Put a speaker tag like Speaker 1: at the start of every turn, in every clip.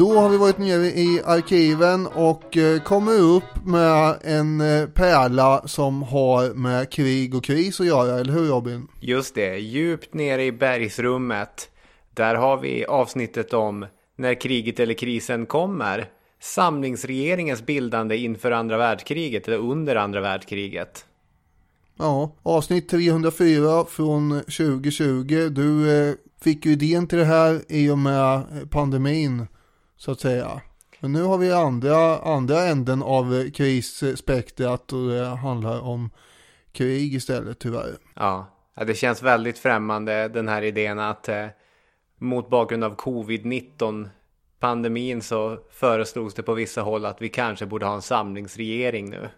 Speaker 1: Då har vi varit nere i arkiven och eh, kommer upp med en eh, pärla som har med krig och kris att göra, eller hur Robin?
Speaker 2: Just det, djupt nere i bergsrummet. Där har vi avsnittet om när kriget eller krisen kommer. Samlingsregeringens bildande inför andra världskriget eller under andra världskriget.
Speaker 1: Ja, avsnitt 304 från 2020. Du eh, fick ju idén till det här i och med pandemin så att säga. Men nu har vi andra, andra änden av krisspektrat och det handlar om krig istället tyvärr.
Speaker 2: Ja, det känns väldigt främmande den här idén att eh, mot bakgrund av covid-19 pandemin så föreslogs det på vissa håll att vi kanske borde ha en samlingsregering nu.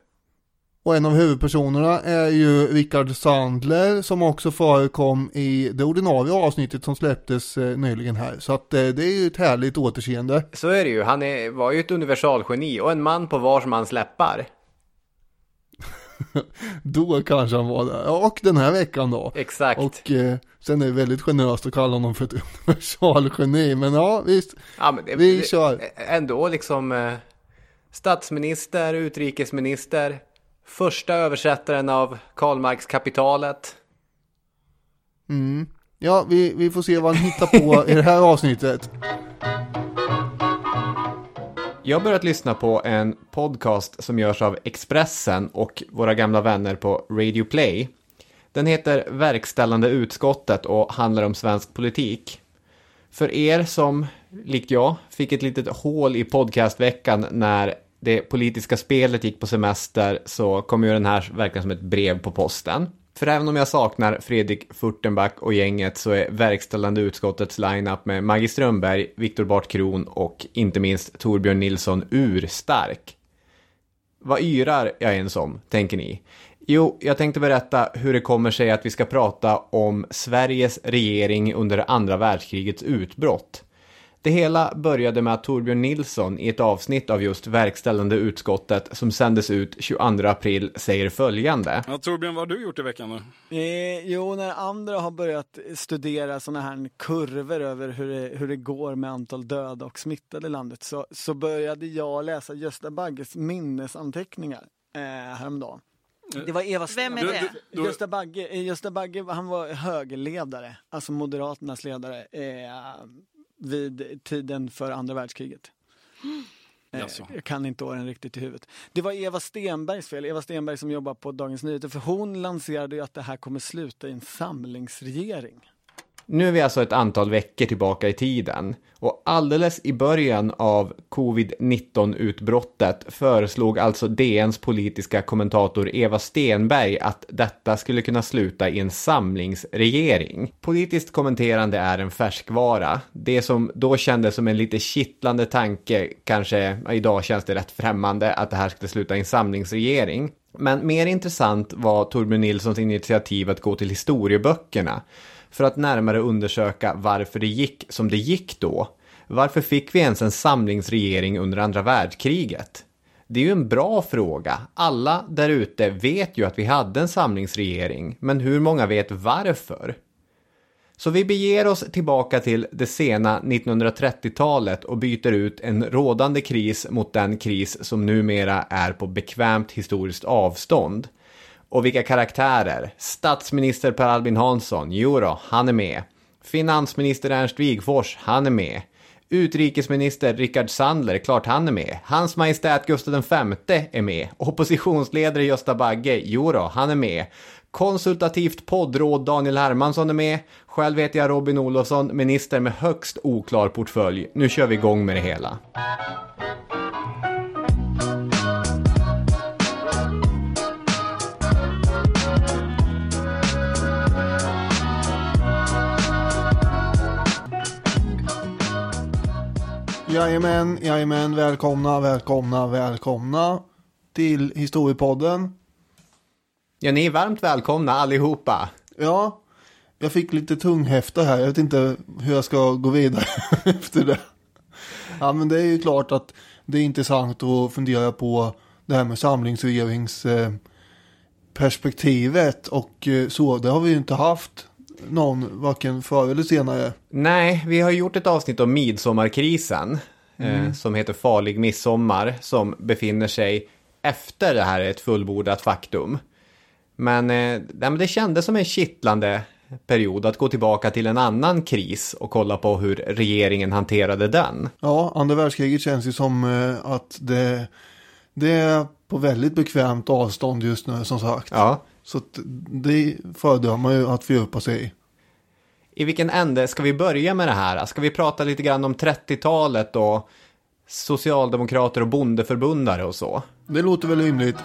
Speaker 1: Och en av huvudpersonerna är ju Rickard Sandler som också förekom i det ordinarie avsnittet som släpptes eh, nyligen här. Så att eh, det är ju ett härligt återseende.
Speaker 2: Så är det ju. Han är, var ju ett universalgeni och en man på vars man släppar.
Speaker 1: då kanske han var det. Och den här veckan då.
Speaker 2: Exakt.
Speaker 1: Och eh, sen är det väldigt generöst att kalla honom för ett universalgeni. Men ja, visst.
Speaker 2: Ja, men det,
Speaker 1: vi kör.
Speaker 2: Ändå liksom eh, statsminister, utrikesminister Första översättaren av Karl Marx Kapitalet.
Speaker 1: Mm. Ja, vi, vi får se vad han hittar på i det här avsnittet.
Speaker 2: Jag har börjat lyssna på en podcast som görs av Expressen och våra gamla vänner på Radio Play. Den heter Verkställande utskottet och handlar om svensk politik. För er som, likt jag, fick ett litet hål i podcastveckan när det politiska spelet gick på semester så kom ju den här verkligen som ett brev på posten. För även om jag saknar Fredrik Furtenback och gänget så är verkställande utskottets lineup med Maggie Strömberg, Viktor Bart Kron och inte minst Torbjörn Nilsson urstark. Vad yrar jag ens om, tänker ni? Jo, jag tänkte berätta hur det kommer sig att vi ska prata om Sveriges regering under andra världskrigets utbrott. Det hela började med att Torbjörn Nilsson i ett avsnitt av just verkställande utskottet som sändes ut 22 april säger följande.
Speaker 3: Ja, Torbjörn, vad har du gjort i veckan då?
Speaker 4: Eh, jo, när andra har börjat studera sådana här kurvor över hur det, hur det går med antal döda och smittade i landet så, så började jag läsa Gösta Bagges minnesanteckningar eh, häromdagen. Det var Eva
Speaker 5: Vem är det?
Speaker 4: Gösta Bagge, eh, Gösta Bagge, han var högerledare, alltså Moderaternas ledare. Eh, vid tiden för andra världskriget. Mm. Jag kan inte åren riktigt i huvudet. Det var Eva Stenbergs fel, Eva Stenberg som jobbar på Dagens Nyheter, för hon lanserade ju att det här kommer sluta i en samlingsregering.
Speaker 2: Nu är vi alltså ett antal veckor tillbaka i tiden och alldeles i början av covid-19-utbrottet föreslog alltså DNs politiska kommentator Eva Stenberg att detta skulle kunna sluta i en samlingsregering. Politiskt kommenterande är en färskvara. Det som då kändes som en lite kittlande tanke, kanske idag känns det rätt främmande att det här skulle sluta i en samlingsregering. Men mer intressant var Torbjörn Nilssons initiativ att gå till historieböckerna för att närmare undersöka varför det gick som det gick då. Varför fick vi ens en samlingsregering under andra världskriget? Det är ju en bra fråga. Alla där ute vet ju att vi hade en samlingsregering, men hur många vet varför? Så vi beger oss tillbaka till det sena 1930-talet och byter ut en rådande kris mot den kris som numera är på bekvämt historiskt avstånd. Och vilka karaktärer? Statsminister Per Albin Hansson, Jodå, han är med. Finansminister Ernst Wigforss, han är med. Utrikesminister Rickard Sandler, klart han är med. Hans Majestät Gustav V är med. Oppositionsledare Gösta Bagge, Jodå, han är med. Konsultativt poddråd Daniel Hermansson är med. Själv heter jag Robin Olofsson, minister med högst oklar portfölj. Nu kör vi igång med det hela.
Speaker 1: Jajamän, jajamän, välkomna, välkomna, välkomna till Historiepodden.
Speaker 2: Ja, ni är varmt välkomna allihopa.
Speaker 1: Ja, jag fick lite tunghäfta här. Jag vet inte hur jag ska gå vidare efter det. Ja, men det är ju klart att det är intressant att fundera på det här med samlingsregeringsperspektivet och eh, så. Det har vi ju inte haft någon, varken förr eller senare.
Speaker 2: Nej, vi har gjort ett avsnitt om midsommarkrisen. mm. som heter Farlig midsommar som befinner sig efter det här är ett fullbordat faktum. Men, eh, det kändes som en kittlande period att gå tillbaka till en annan kris och kolla på hur regeringen hanterade den.
Speaker 1: Ja, andra världskriget känns ju som eh, att det, det är på väldigt bekvämt avstånd just nu som sagt.
Speaker 2: Ja.
Speaker 1: Så det föredrar man ju att fördjupa sig i.
Speaker 2: I vilken ände ska vi börja med det här? Ska vi prata lite grann om 30-talet och socialdemokrater och bondeförbundare och så?
Speaker 1: Det låter väl rimligt.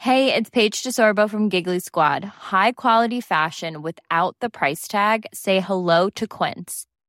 Speaker 5: Hej, it's Paige DeSorbo from Giggly Squad. High quality fashion without the price tag. Say hello to Quince.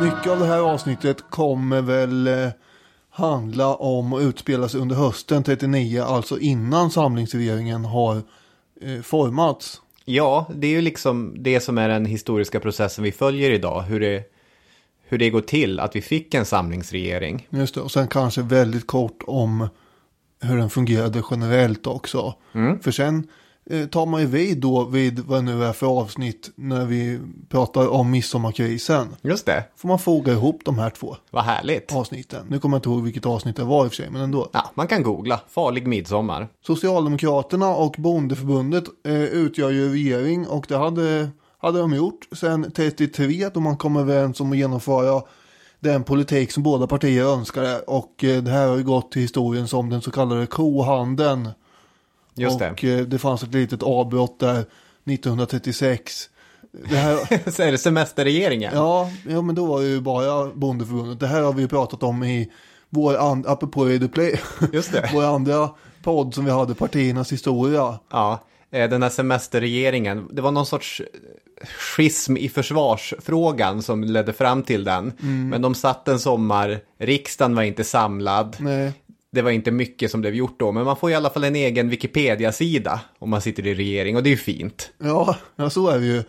Speaker 1: Mycket av det här avsnittet kommer väl eh, handla om och utspela sig under hösten 39, alltså innan samlingsregeringen har eh, formats.
Speaker 2: Ja, det är ju liksom det som är den historiska processen vi följer idag, hur det, hur det går till att vi fick en samlingsregering.
Speaker 1: Just det, och sen kanske väldigt kort om hur den fungerade generellt också.
Speaker 2: Mm.
Speaker 1: För sen tar man ju vid då vid vad nu är för avsnitt när vi pratar om midsommarkrisen.
Speaker 2: Just det.
Speaker 1: Får man foga ihop de här två.
Speaker 2: Vad härligt.
Speaker 1: Avsnitten. Nu kommer jag inte ihåg vilket avsnitt det var i och för sig, men ändå.
Speaker 2: Ja, man kan googla. Farlig midsommar.
Speaker 1: Socialdemokraterna och Bondeförbundet eh, utgör ju regering och det hade, hade de gjort sedan 33 då man kom överens om att genomföra den politik som båda partier önskade och eh, det här har ju gått till historien som den så kallade kohandeln
Speaker 2: Just
Speaker 1: och det. Eh, det fanns ett litet avbrott där 1936.
Speaker 2: Det här... Så är det semesterregeringen?
Speaker 1: Ja, ja, men då var det ju bara bondeförbundet. Det här har vi ju pratat om i vår, and... apropå Reduplay,
Speaker 2: Just det.
Speaker 1: vår andra podd som vi hade, partiernas historia.
Speaker 2: Ja, eh, den här semesterregeringen, det var någon sorts schism i försvarsfrågan som ledde fram till den. Mm. Men de satt en sommar, riksdagen var inte samlad.
Speaker 1: Nej
Speaker 2: det var inte mycket som blev gjort då, men man får i alla fall en egen Wikipedia-sida om man sitter i regering och det är ju fint.
Speaker 1: Ja, ja så är det ju.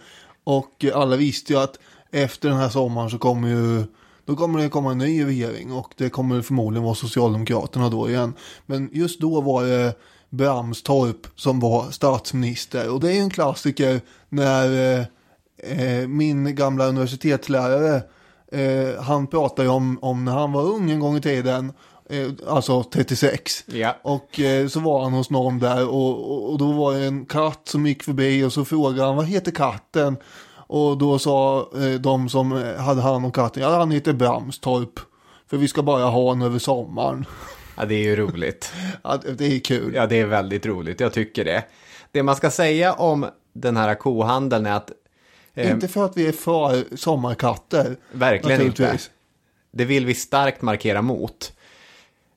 Speaker 1: Och alla visste ju att efter den här sommaren så kommer ju då kommer det komma en ny regering och det kommer förmodligen vara Socialdemokraterna då igen. Men just då var det Bramstorp som var statsminister och det är ju en klassiker när eh, eh min gamla universitetslärare eh, han pratar ju om, om när han var ung en gång i tiden Eh, alltså 36.
Speaker 2: Ja.
Speaker 1: Och eh, så var han hos någon där och, och då var det en katt som gick förbi och så frågade han vad heter katten? Och då sa eh, de som hade hand om katten, ja han heter Bramstorp. För vi ska bara ha honom över sommaren.
Speaker 2: Ja det är ju roligt.
Speaker 1: ja, det är kul.
Speaker 2: Ja det är väldigt roligt, jag tycker det. Det man ska säga om den här kohandeln är att...
Speaker 1: Eh, inte för att vi är för sommarkatter.
Speaker 2: Verkligen inte. Det vill vi starkt markera mot.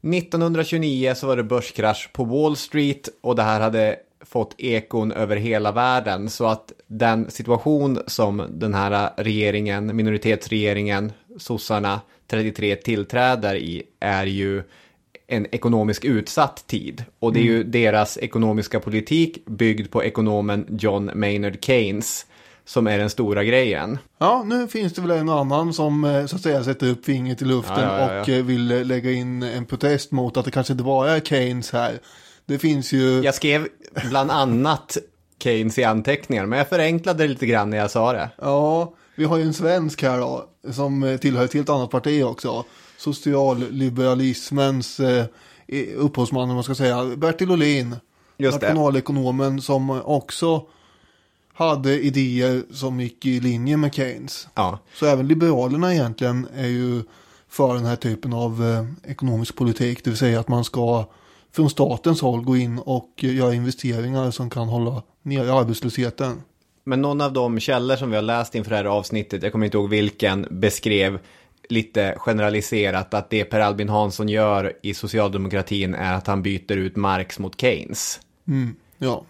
Speaker 2: 1929 så var det börskrasch på Wall Street och det här hade fått ekon över hela världen. Så att den situation som den här regeringen, minoritetsregeringen, sossarna 33 tillträder i är ju en ekonomisk utsatt tid. Och det är ju deras ekonomiska politik byggd på ekonomen John Maynard Keynes som är den stora grejen.
Speaker 1: Ja, nu finns det väl en annan som eh, så att säga sätter upp fingret i luften
Speaker 2: Ja, ja, ja,
Speaker 1: och eh, vill eh, lägga in en protest mot att det kanske inte bara är Keynes här. Det finns ju...
Speaker 2: Jag skrev bland annat Keynes i anteckningar, men jag förenklade det lite grann när jag sa det.
Speaker 1: Ja, vi har ju en svensk här då, som tillhör ett helt annat parti också. Socialliberalismens eh, upphovsman, om man ska säga. Bertil Ohlin.
Speaker 2: Just
Speaker 1: nationalekonomen som också hade idéer som gick i linje med Keynes.
Speaker 2: Ja,
Speaker 1: Så även Liberalerna egentligen är ju för den här typen av eh, ekonomisk politik. Det vill säga att man ska från statens håll gå in och eh, göra investeringar som kan hålla nere arbetslösheten.
Speaker 2: men någon av de källor som vi har läst inför det här avsnittet, jag kommer inte ihåg vilken, beskrev lite generaliserat att det Per Albin Hansson gör i socialdemokratin är att han byter ut Marx mot Keynes.
Speaker 1: Ja,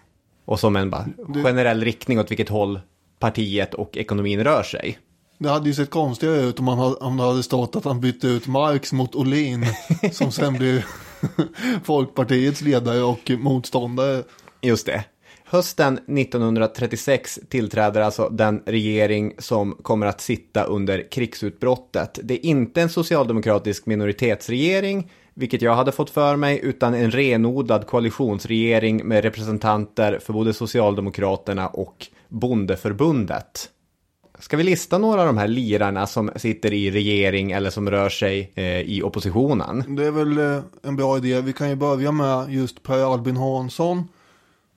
Speaker 2: Och som en bara generell riktning åt vilket håll partiet och ekonomin rör sig.
Speaker 1: det hade ju sett konstigare ut om, man hade, om det hade stått att han bytte ut Marx mot Olin som sen blir Folkpartiets ledare och motståndare.
Speaker 2: Just det. Hösten 1936 tillträder alltså den regering som kommer att sitta under krigsutbrottet. Det är inte en socialdemokratisk minoritetsregering, vilket jag hade fått för mig, utan en renodlad koalitionsregering med representanter för både Socialdemokraterna och Bondeförbundet. Ska vi lista några av de här lirarna som sitter i regering eller som rör sig eh, i oppositionen?
Speaker 1: Det är väl eh, en bra idé. Vi kan ju börja med just Per Albin Hansson.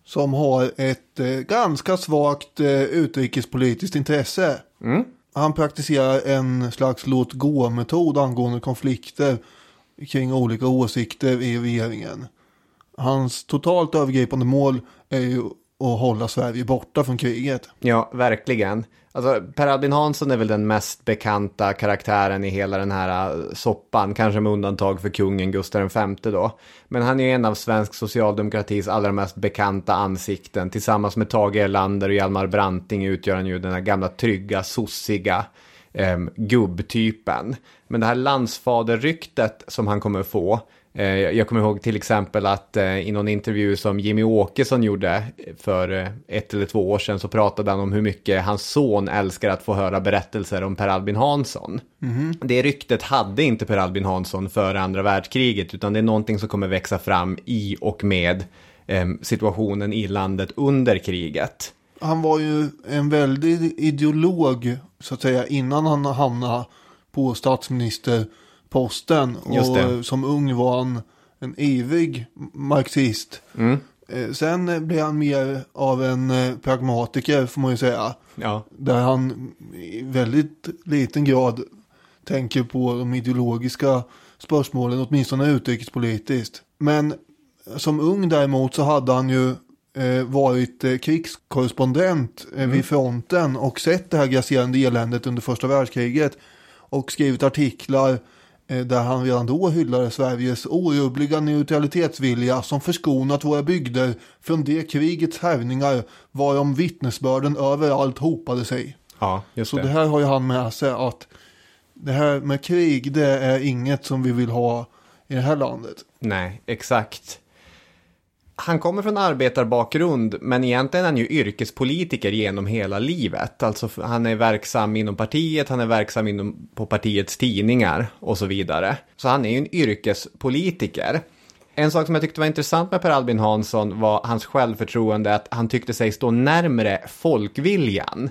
Speaker 1: Som har ett eh, ganska svagt eh, utrikespolitiskt intresse. Han praktiserar en slags låt gå-metod angående konflikter kring olika åsikter i regeringen. Hans totalt övergripande mål är ju att hålla Sverige borta från kriget.
Speaker 2: Ja, verkligen. Alltså, Per Albin Hansson är väl den mest bekanta karaktären i hela den här äh, soppan, kanske med undantag för kungen Gustav V då. Men han är en av svensk socialdemokratis allra mest bekanta ansikten. Tillsammans med Tage Erlander och Hjalmar Branting utgör han ju den här gamla trygga, sossiga um, gubbtypen. Men det här landsfaderryktet som han kommer få, eh, jag kommer ihåg till exempel att eh, i någon intervju som Jimmy Åkesson gjorde för eh, ett eller två år sedan så pratade han om hur mycket hans son älskar att få höra berättelser om Per Albin Hansson. Det ryktet hade inte Per Albin Hansson före andra världskriget utan det är någonting som kommer växa fram i och med eh, situationen i landet under kriget.
Speaker 1: Han var ju en väldig ideolog så att säga innan han hamnade på statsministerposten. Och som ung var han en ivrig marxist. Eh, Sen blev han mer av en eh, pragmatiker får man ju säga.
Speaker 2: Ja,
Speaker 1: Där han i väldigt liten grad tänker på de ideologiska spörsmålen, åtminstone utrikespolitiskt. Men som ung däremot så hade han ju varit eh, krigskorrespondent eh, vid fronten och sett det här grasserande eländet under första världskriget. Och skrivit artiklar eh, där han redan då hyllade Sveriges orubbliga neutralitetsvilja som förskonat våra bygder från det krigets härvningar varom vittnesbörden överallt hopade sig.
Speaker 2: ja just
Speaker 1: Så
Speaker 2: det.
Speaker 1: det här har ju han med sig att det här med krig det är inget som vi vill ha i det här landet.
Speaker 2: Nej, exakt. Han kommer från arbetarbakgrund, men egentligen är han ju yrkespolitiker genom hela livet. Alltså han är verksam inom partiet, han är verksam inom, på partiets tidningar och så vidare. Så han är ju en yrkespolitiker. En sak som jag tyckte var intressant med Per Albin Hansson var hans självförtroende, att han tyckte sig stå närmre folkviljan.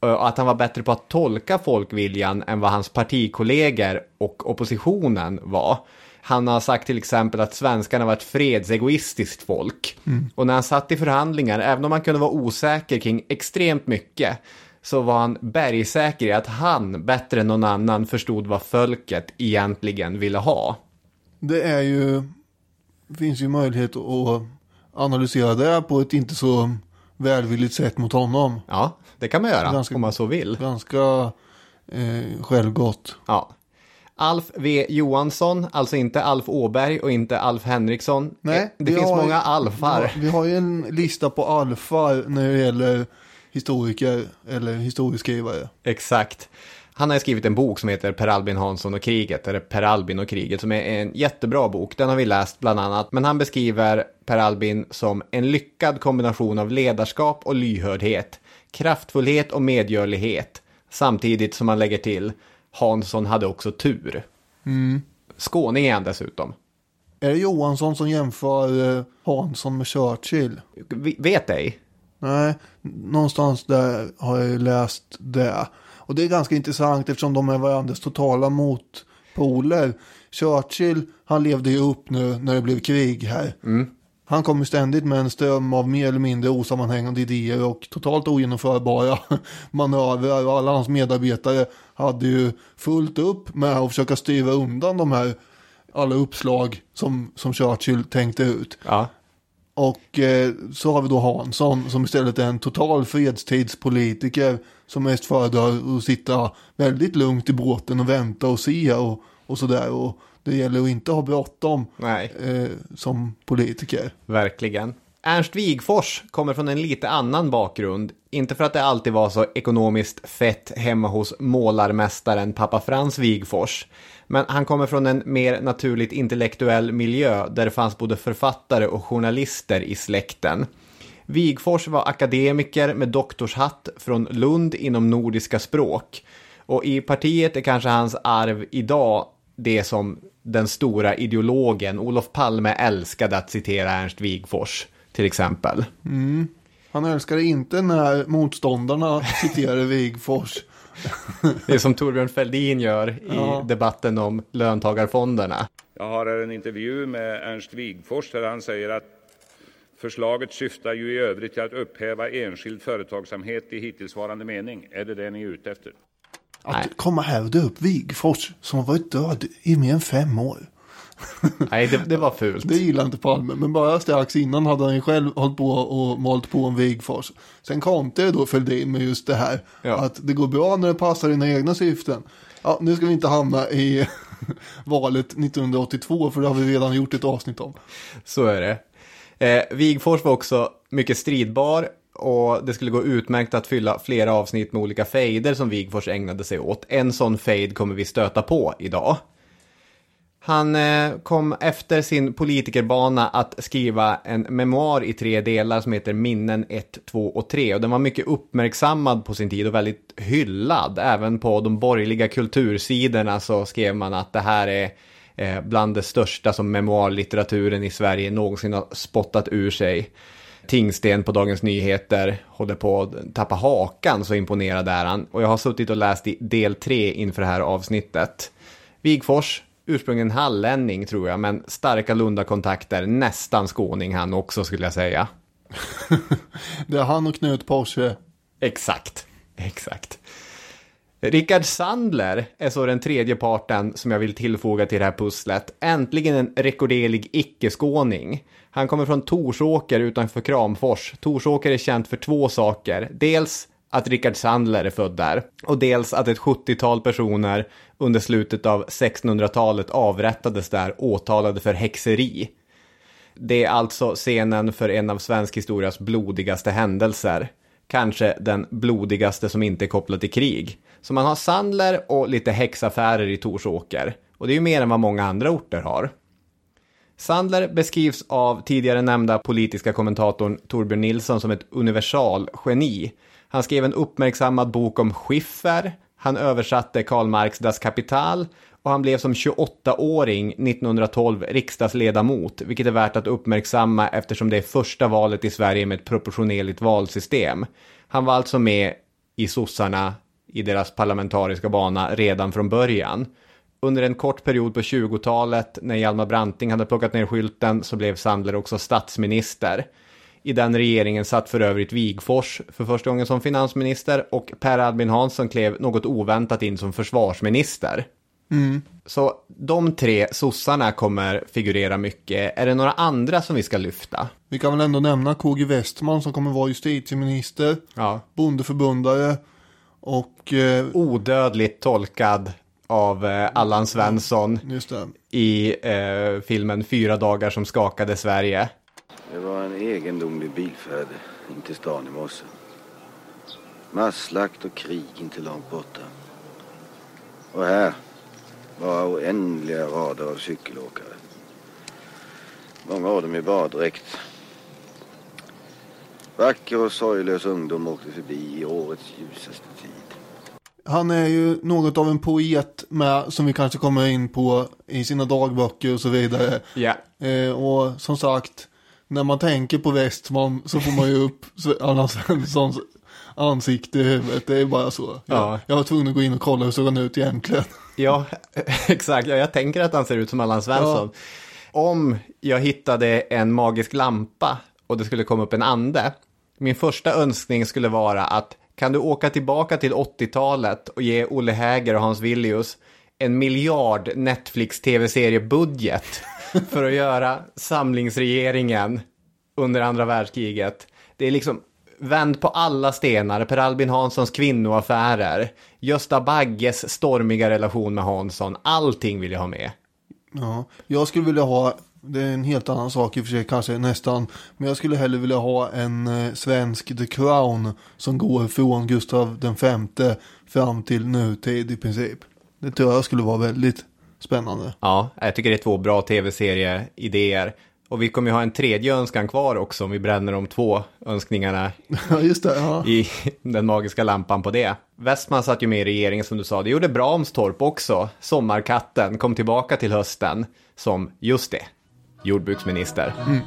Speaker 2: Och att han var bättre på att tolka folkviljan än vad hans partikollegor och oppositionen var. Han har sagt till exempel att svenskarna var ett fredsegoistiskt folk. Och när han satt i förhandlingar, även om han kunde vara osäker kring extremt mycket, så var han bergsäker i att han bättre än någon annan förstod vad folket egentligen ville ha.
Speaker 1: Det är ju, finns ju möjlighet att analysera det på ett inte så välvilligt sätt mot honom.
Speaker 2: Ja, det kan man göra
Speaker 1: Ganska-
Speaker 2: om man så vill.
Speaker 1: Ganska eh, självgott.
Speaker 2: Ja. Alf V Johansson, alltså inte Alf Åberg och inte Alf Henriksson.
Speaker 1: Nej,
Speaker 2: det finns
Speaker 1: har-
Speaker 2: många alfar.
Speaker 1: Vi har ju en lista på alfar när det gäller historiker eller historieskrivare.
Speaker 2: Exakt. Han har skrivit en bok som heter Per Albin Hansson och kriget, eller Per Albin och kriget, som är en jättebra bok. Den har vi läst bland annat, men han beskriver Per Albin som en lyckad kombination av ledarskap och lyhördhet, kraftfullhet och medgörlighet, samtidigt som han lägger till Hansson hade också tur.
Speaker 1: Mm.
Speaker 2: Skåning är han dessutom.
Speaker 1: Är det Johansson som jämför eh, Hansson med Churchill?
Speaker 2: Vet ej.
Speaker 1: Nej, någonstans där har jag ju läst det. Och det är ganska intressant eftersom de är varandras totala motpoler. Churchill, han levde ju upp nu när det blev krig här.
Speaker 2: Mm.
Speaker 1: Han kom ju ständigt med en ström av mer eller mindre osammanhängande idéer och totalt ogenomförbara manövrar. Och alla hans medarbetare hade ju fullt upp med att försöka styra undan de här alla uppslag som, som Churchill tänkte ut.
Speaker 2: Ja.
Speaker 1: Och eh, så har vi då Hansson som istället är en total fredstidspolitiker som mest föredrar att sitta väldigt lugnt i båten och vänta och se och, och sådär. Och det gäller att inte ha bråttom eh, som politiker.
Speaker 2: Verkligen. Ernst Wigfors kommer från en lite annan bakgrund. Inte för att det alltid var så ekonomiskt fett hemma hos målarmästaren pappa Frans Wigfors. Men han kommer från en mer naturligt intellektuell miljö där det fanns både författare och journalister i släkten. Wigfors var akademiker med doktorshatt från Lund inom nordiska språk. Och i partiet är kanske hans arv idag det som den stora ideologen Olof Palme älskade att citera Ernst Wigfors till exempel.
Speaker 1: Mm. Han älskade inte när motståndarna citerade Wigfors.
Speaker 2: Det är som Torbjörn Fälldin gör i ja. debatten om löntagarfonderna.
Speaker 6: Jag har här en intervju med Ernst Wigfors där han säger att förslaget syftar ju i övrigt till att upphäva enskild företagsamhet i hittillsvarande mening. Är det det ni är ute efter?
Speaker 1: Att Nej. komma här och dra upp Wigfors som har varit död i mer än fem år.
Speaker 2: Nej, det, det, var fult.
Speaker 1: Det gillar inte Palme. Men bara strax innan hade han ju själv hållit på och malt på en Wigfors. Sen kontrade då Fälldin med just det här. Ja. Att det går bra när det passar dina egna syften. Ja, nu ska vi inte hamna i valet 1982 för det har vi redan gjort ett avsnitt om.
Speaker 2: Så är det. Eh, Wigfors var också mycket stridbar och det skulle gå utmärkt att fylla flera avsnitt med olika fejder som Wigfors ägnade sig åt. En sån fejd kommer vi stöta på idag. Han eh, kom efter sin politikerbana att skriva en memoar i tre delar som heter Minnen 1, 2 och 3. Och den var mycket uppmärksammad på sin tid och väldigt hyllad. Även på de borgerliga kultursidorna så skrev man att det här är eh, bland det största som memoarlitteraturen i Sverige någonsin har spottat ur sig. Tingsten på Dagens Nyheter håller på att tappa hakan, så imponerad är han. Och jag har suttit och läst i del 3 inför det här avsnittet. Wigfors, ursprungligen hallänning tror jag, men starka Lunda-kontakter, nästan skåning han också skulle jag säga.
Speaker 1: det är han och Knut Porsche.
Speaker 2: Exakt, exakt. Rickard Sandler är så den tredje parten som jag vill tillfoga till det här pusslet. Äntligen en rekorderlig icke-skåning. Han kommer från Torsåker utanför Kramfors. Torsåker är känt för två saker. Dels att Rickard Sandler är född där och dels att ett 70-tal personer under slutet av 1600-talet avrättades där åtalade för häxeri. Det är alltså scenen för en av svensk historias blodigaste händelser. Kanske den blodigaste som inte är kopplad till krig. Så man har Sandler och lite häxaffärer i Torsåker. Och det är ju mer än vad många andra orter har. Sandler beskrivs av tidigare nämnda politiska kommentatorn Torbjörn Nilsson som ett universalgeni. Han skrev en uppmärksammad bok om skiffer, han översatte Karl Marx Das Kapital och han blev som 28-åring 1912 riksdagsledamot, vilket är värt att uppmärksamma eftersom det är första valet i Sverige med ett proportionerligt valsystem. Han var alltså med i sossarna i deras parlamentariska bana redan från början. Under en kort period på 20-talet när Hjalmar Branting hade plockat ner skylten så blev Sandler också statsminister. I den regeringen satt för övrigt Wigfors för första gången som finansminister och Per Albin Hansson klev något oväntat in som försvarsminister.
Speaker 1: Mm.
Speaker 2: Så de tre sossarna kommer figurera mycket. Är det några andra som vi ska lyfta?
Speaker 1: Vi kan väl ändå nämna KG Westman som kommer vara justitieminister,
Speaker 2: ja.
Speaker 1: bondeförbundare och... Eh...
Speaker 2: Odödligt tolkad av eh, Allan Svensson
Speaker 1: i
Speaker 2: eh, filmen Fyra dagar som skakade Sverige.
Speaker 7: Det var en egendomlig bilfärd in till stan i morse. Masslakt och krig inte långt borta. Och här var oändliga rader av cykelåkare. Många av dem i baddräkt. Vacker och sorglös ungdom åkte förbi i årets ljusaste tid.
Speaker 1: Han är ju något av en poet med, som vi kanske kommer in på i sina dagböcker och så vidare.
Speaker 2: Ja.
Speaker 1: Eh, och som sagt, när man tänker på Westman så får man ju upp Anna Svenssons ansikte i huvudet. Det är bara så. Jag, ja. jag var tvungen att gå in och kolla hur såg han ut egentligen.
Speaker 2: Ja, exakt. Ja, jag tänker att han ser ut som Allan Svensson. Ja. Om jag hittade en magisk lampa och det skulle komma upp en ande. Min första önskning skulle vara att kan du åka tillbaka till 80-talet och ge Olle Häger och Hans Villius en miljard Netflix tv-seriebudget för att göra samlingsregeringen under andra världskriget. Det är liksom vänd på alla stenar, Per Albin Hanssons kvinnoaffärer, Gösta Bagges stormiga relation med Hansson, allting vill jag ha med.
Speaker 1: Ja, jag skulle vilja ha, det är en helt annan sak i och för sig kanske nästan, men jag skulle hellre vilja ha en eh, svensk The Crown som går från Gustav den femte fram till nutid i princip. Det tror jag skulle vara väldigt spännande.
Speaker 2: Ja, jag tycker det är två bra tv-serieidéer. Och vi kommer ju ha en tredje önskan kvar också om vi bränner de två önskningarna
Speaker 1: ja, just det, ja.
Speaker 2: i den magiska lampan på det. Westman satt ju med i regeringen som du sa, det gjorde Bramstorp också. Sommarkatten kom tillbaka till hösten som, just det, jordbruksminister. Mm.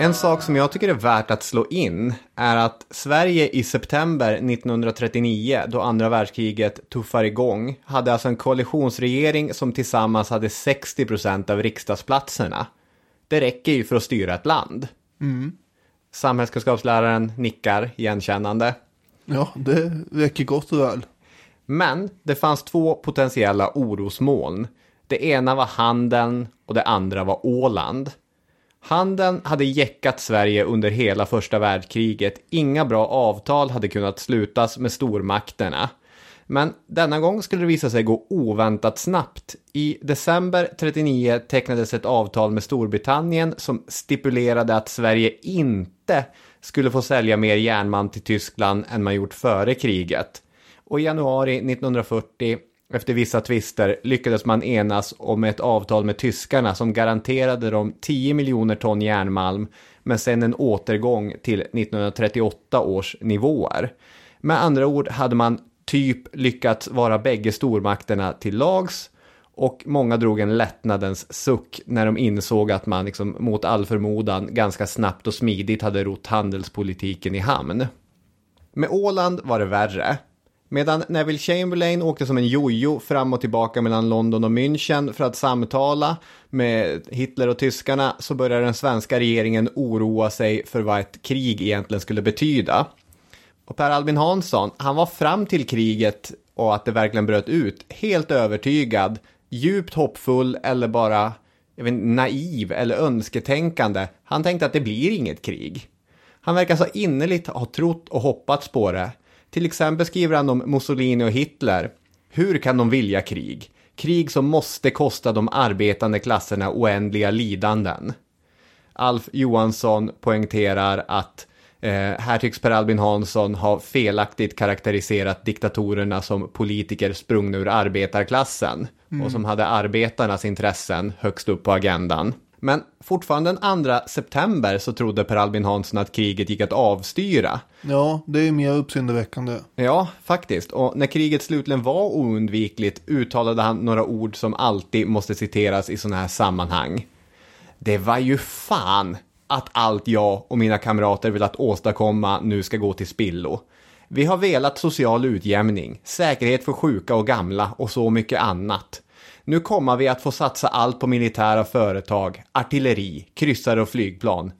Speaker 2: En sak som jag tycker är värt att slå in är att Sverige i september 1939, då andra världskriget tuffar igång, hade alltså en koalitionsregering som tillsammans hade 60 procent av riksdagsplatserna. Det räcker ju för att styra ett land.
Speaker 1: Mm.
Speaker 2: Samhällskunskapsläraren nickar igenkännande.
Speaker 1: Ja, det räcker gott och väl.
Speaker 2: Men det fanns två potentiella orosmoln. Det ena var handeln och det andra var Åland. Handeln hade jäckat Sverige under hela första världskriget. Inga bra avtal hade kunnat slutas med stormakterna. Men denna gång skulle det visa sig gå oväntat snabbt. I december 39 tecknades ett avtal med Storbritannien som stipulerade att Sverige inte skulle få sälja mer järnmalm till Tyskland än man gjort före kriget. Och i januari 1940 efter vissa tvister lyckades man enas om ett avtal med tyskarna som garanterade dem 10 miljoner ton järnmalm men sen en återgång till 1938 års nivåer. Med andra ord hade man typ lyckats vara bägge stormakterna till lags och många drog en lättnadens suck när de insåg att man liksom, mot all förmodan ganska snabbt och smidigt hade rott handelspolitiken i hamn. Med Åland var det värre. Medan Neville Chamberlain åkte som en jojo fram och tillbaka mellan London och München för att samtala med Hitler och tyskarna så började den svenska regeringen oroa sig för vad ett krig egentligen skulle betyda. Och Per Albin Hansson, han var fram till kriget och att det verkligen bröt ut helt övertygad, djupt hoppfull eller bara jag vet, naiv eller önsketänkande. Han tänkte att det blir inget krig. Han verkar så innerligt ha trott och hoppats på det. Till exempel skriver han om Mussolini och Hitler. Hur kan de vilja krig? Krig som måste kosta de arbetande klasserna oändliga lidanden. Alf Johansson poängterar att eh, här tycks Per Albin Hansson ha felaktigt karaktäriserat diktatorerna som politiker sprungna ur arbetarklassen mm. och som hade arbetarnas intressen högst upp på agendan. Men fortfarande den 2 september så trodde Per Albin Hansson att kriget gick att avstyra.
Speaker 1: Ja, det är mer uppseendeväckande.
Speaker 2: Ja, faktiskt. Och när kriget slutligen var oundvikligt uttalade han några ord som alltid måste citeras i sådana här sammanhang. Det var ju fan att allt jag och mina kamrater velat åstadkomma nu ska gå till spillo. Vi har velat social utjämning, säkerhet för sjuka och gamla och så mycket annat. Nu kommer vi att få satsa allt på militära företag, artilleri, kryssare och flygplan.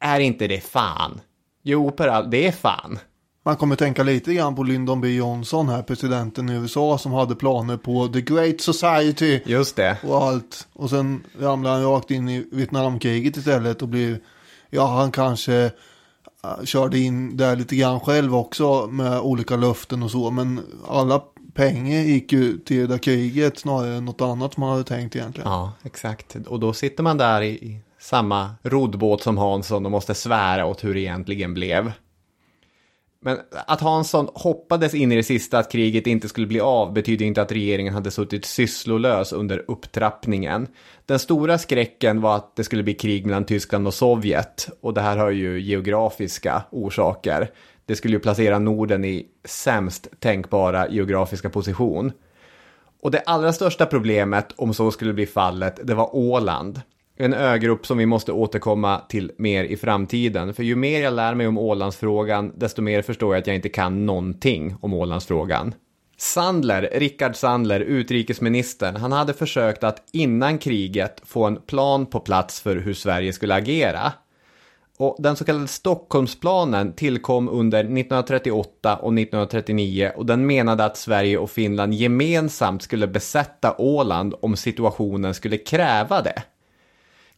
Speaker 2: Är inte det fan? Jo, per all, det är fan.
Speaker 1: Man kommer tänka lite grann på Lyndon B Johnson här, presidenten i USA som hade planer på the great society.
Speaker 2: Just det.
Speaker 1: Och allt. Och sen ramlar han rakt in i Vietnamkriget istället och blir, ja han kanske äh, körde in där lite grann själv också med olika löften och så. Men alla pengar gick ju till det där kriget snarare än något annat man hade tänkt egentligen.
Speaker 2: Ja, exakt. Och då sitter man där i samma roddbåt som Hansson och måste svära åt hur det egentligen blev. Men att Hansson hoppades in i det sista att kriget inte skulle bli av betyder inte att regeringen hade suttit sysslolös under upptrappningen. Den stora skräcken var att det skulle bli krig mellan Tyskland och Sovjet och det här har ju geografiska orsaker. Det skulle ju placera Norden i sämst tänkbara geografiska position. Och det allra största problemet, om så skulle bli fallet, det var Åland. En ögrupp som vi måste återkomma till mer i framtiden. För ju mer jag lär mig om Ålandsfrågan, desto mer förstår jag att jag inte kan någonting om Ålandsfrågan. Sandler, Rickard Sandler, utrikesministern, han hade försökt att innan kriget få en plan på plats för hur Sverige skulle agera. Och den så kallade Stockholmsplanen tillkom under 1938 och 1939 och den menade att Sverige och Finland gemensamt skulle besätta Åland om situationen skulle kräva det.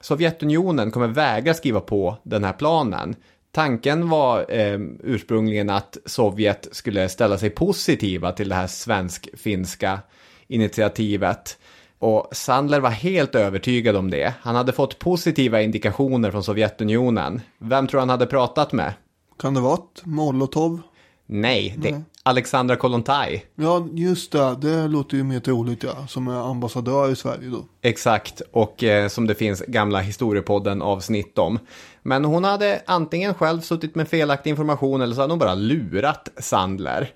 Speaker 2: Sovjetunionen kommer vägra skriva på den här planen. Tanken var eh, ursprungligen att Sovjet skulle ställa sig positiva till det här svensk-finska initiativet. Och Sandler var helt övertygad om det. Han hade fått positiva indikationer från Sovjetunionen. Vem tror han hade pratat med?
Speaker 1: Kan det vara Molotov?
Speaker 2: Nej, det är Alexandra Kollontaj.
Speaker 1: Ja, just det. Det låter ju mer troligt, ja. Som är ambassadör i Sverige då.
Speaker 2: Exakt, och eh, som det finns gamla historiepodden avsnitt om. Men hon hade antingen själv suttit med felaktig information eller så hade hon bara lurat Sandler.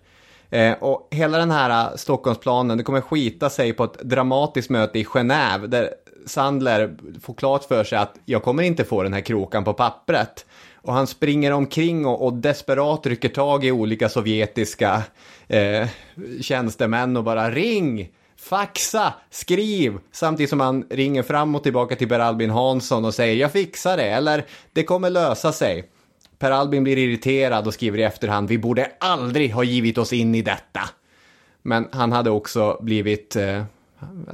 Speaker 2: Eh, och hela den här eh, Stockholmsplanen, det kommer skita sig på ett dramatiskt möte i Genève där Sandler får klart för sig att jag kommer inte få den här krokan på pappret. Och han springer omkring och, och desperat rycker tag i olika sovjetiska eh, tjänstemän och bara ring! Faxa, skriv! Samtidigt som han ringer fram och tillbaka till Per Albin Hansson och säger jag fixar det, eller det kommer lösa sig. Per Albin blir irriterad och skriver i efterhand vi borde aldrig ha givit oss in i detta. Men han hade också blivit... Eh,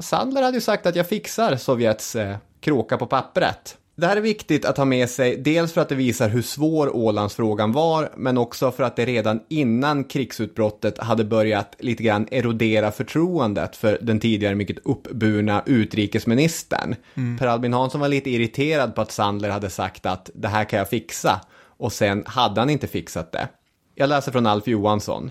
Speaker 2: Sandler hade ju sagt att jag fixar Sovjets eh, kråka på pappret. Det här är viktigt att ha med sig, dels för att det visar hur svår Ålandsfrågan var, men också för att det redan innan krigsutbrottet hade börjat lite grann erodera förtroendet för den tidigare mycket uppburna utrikesministern. Mm. Per Albin Hansson var lite irriterad på att Sandler hade sagt att det här kan jag fixa, och sen hade han inte fixat det. Jag läser från Alf Johansson.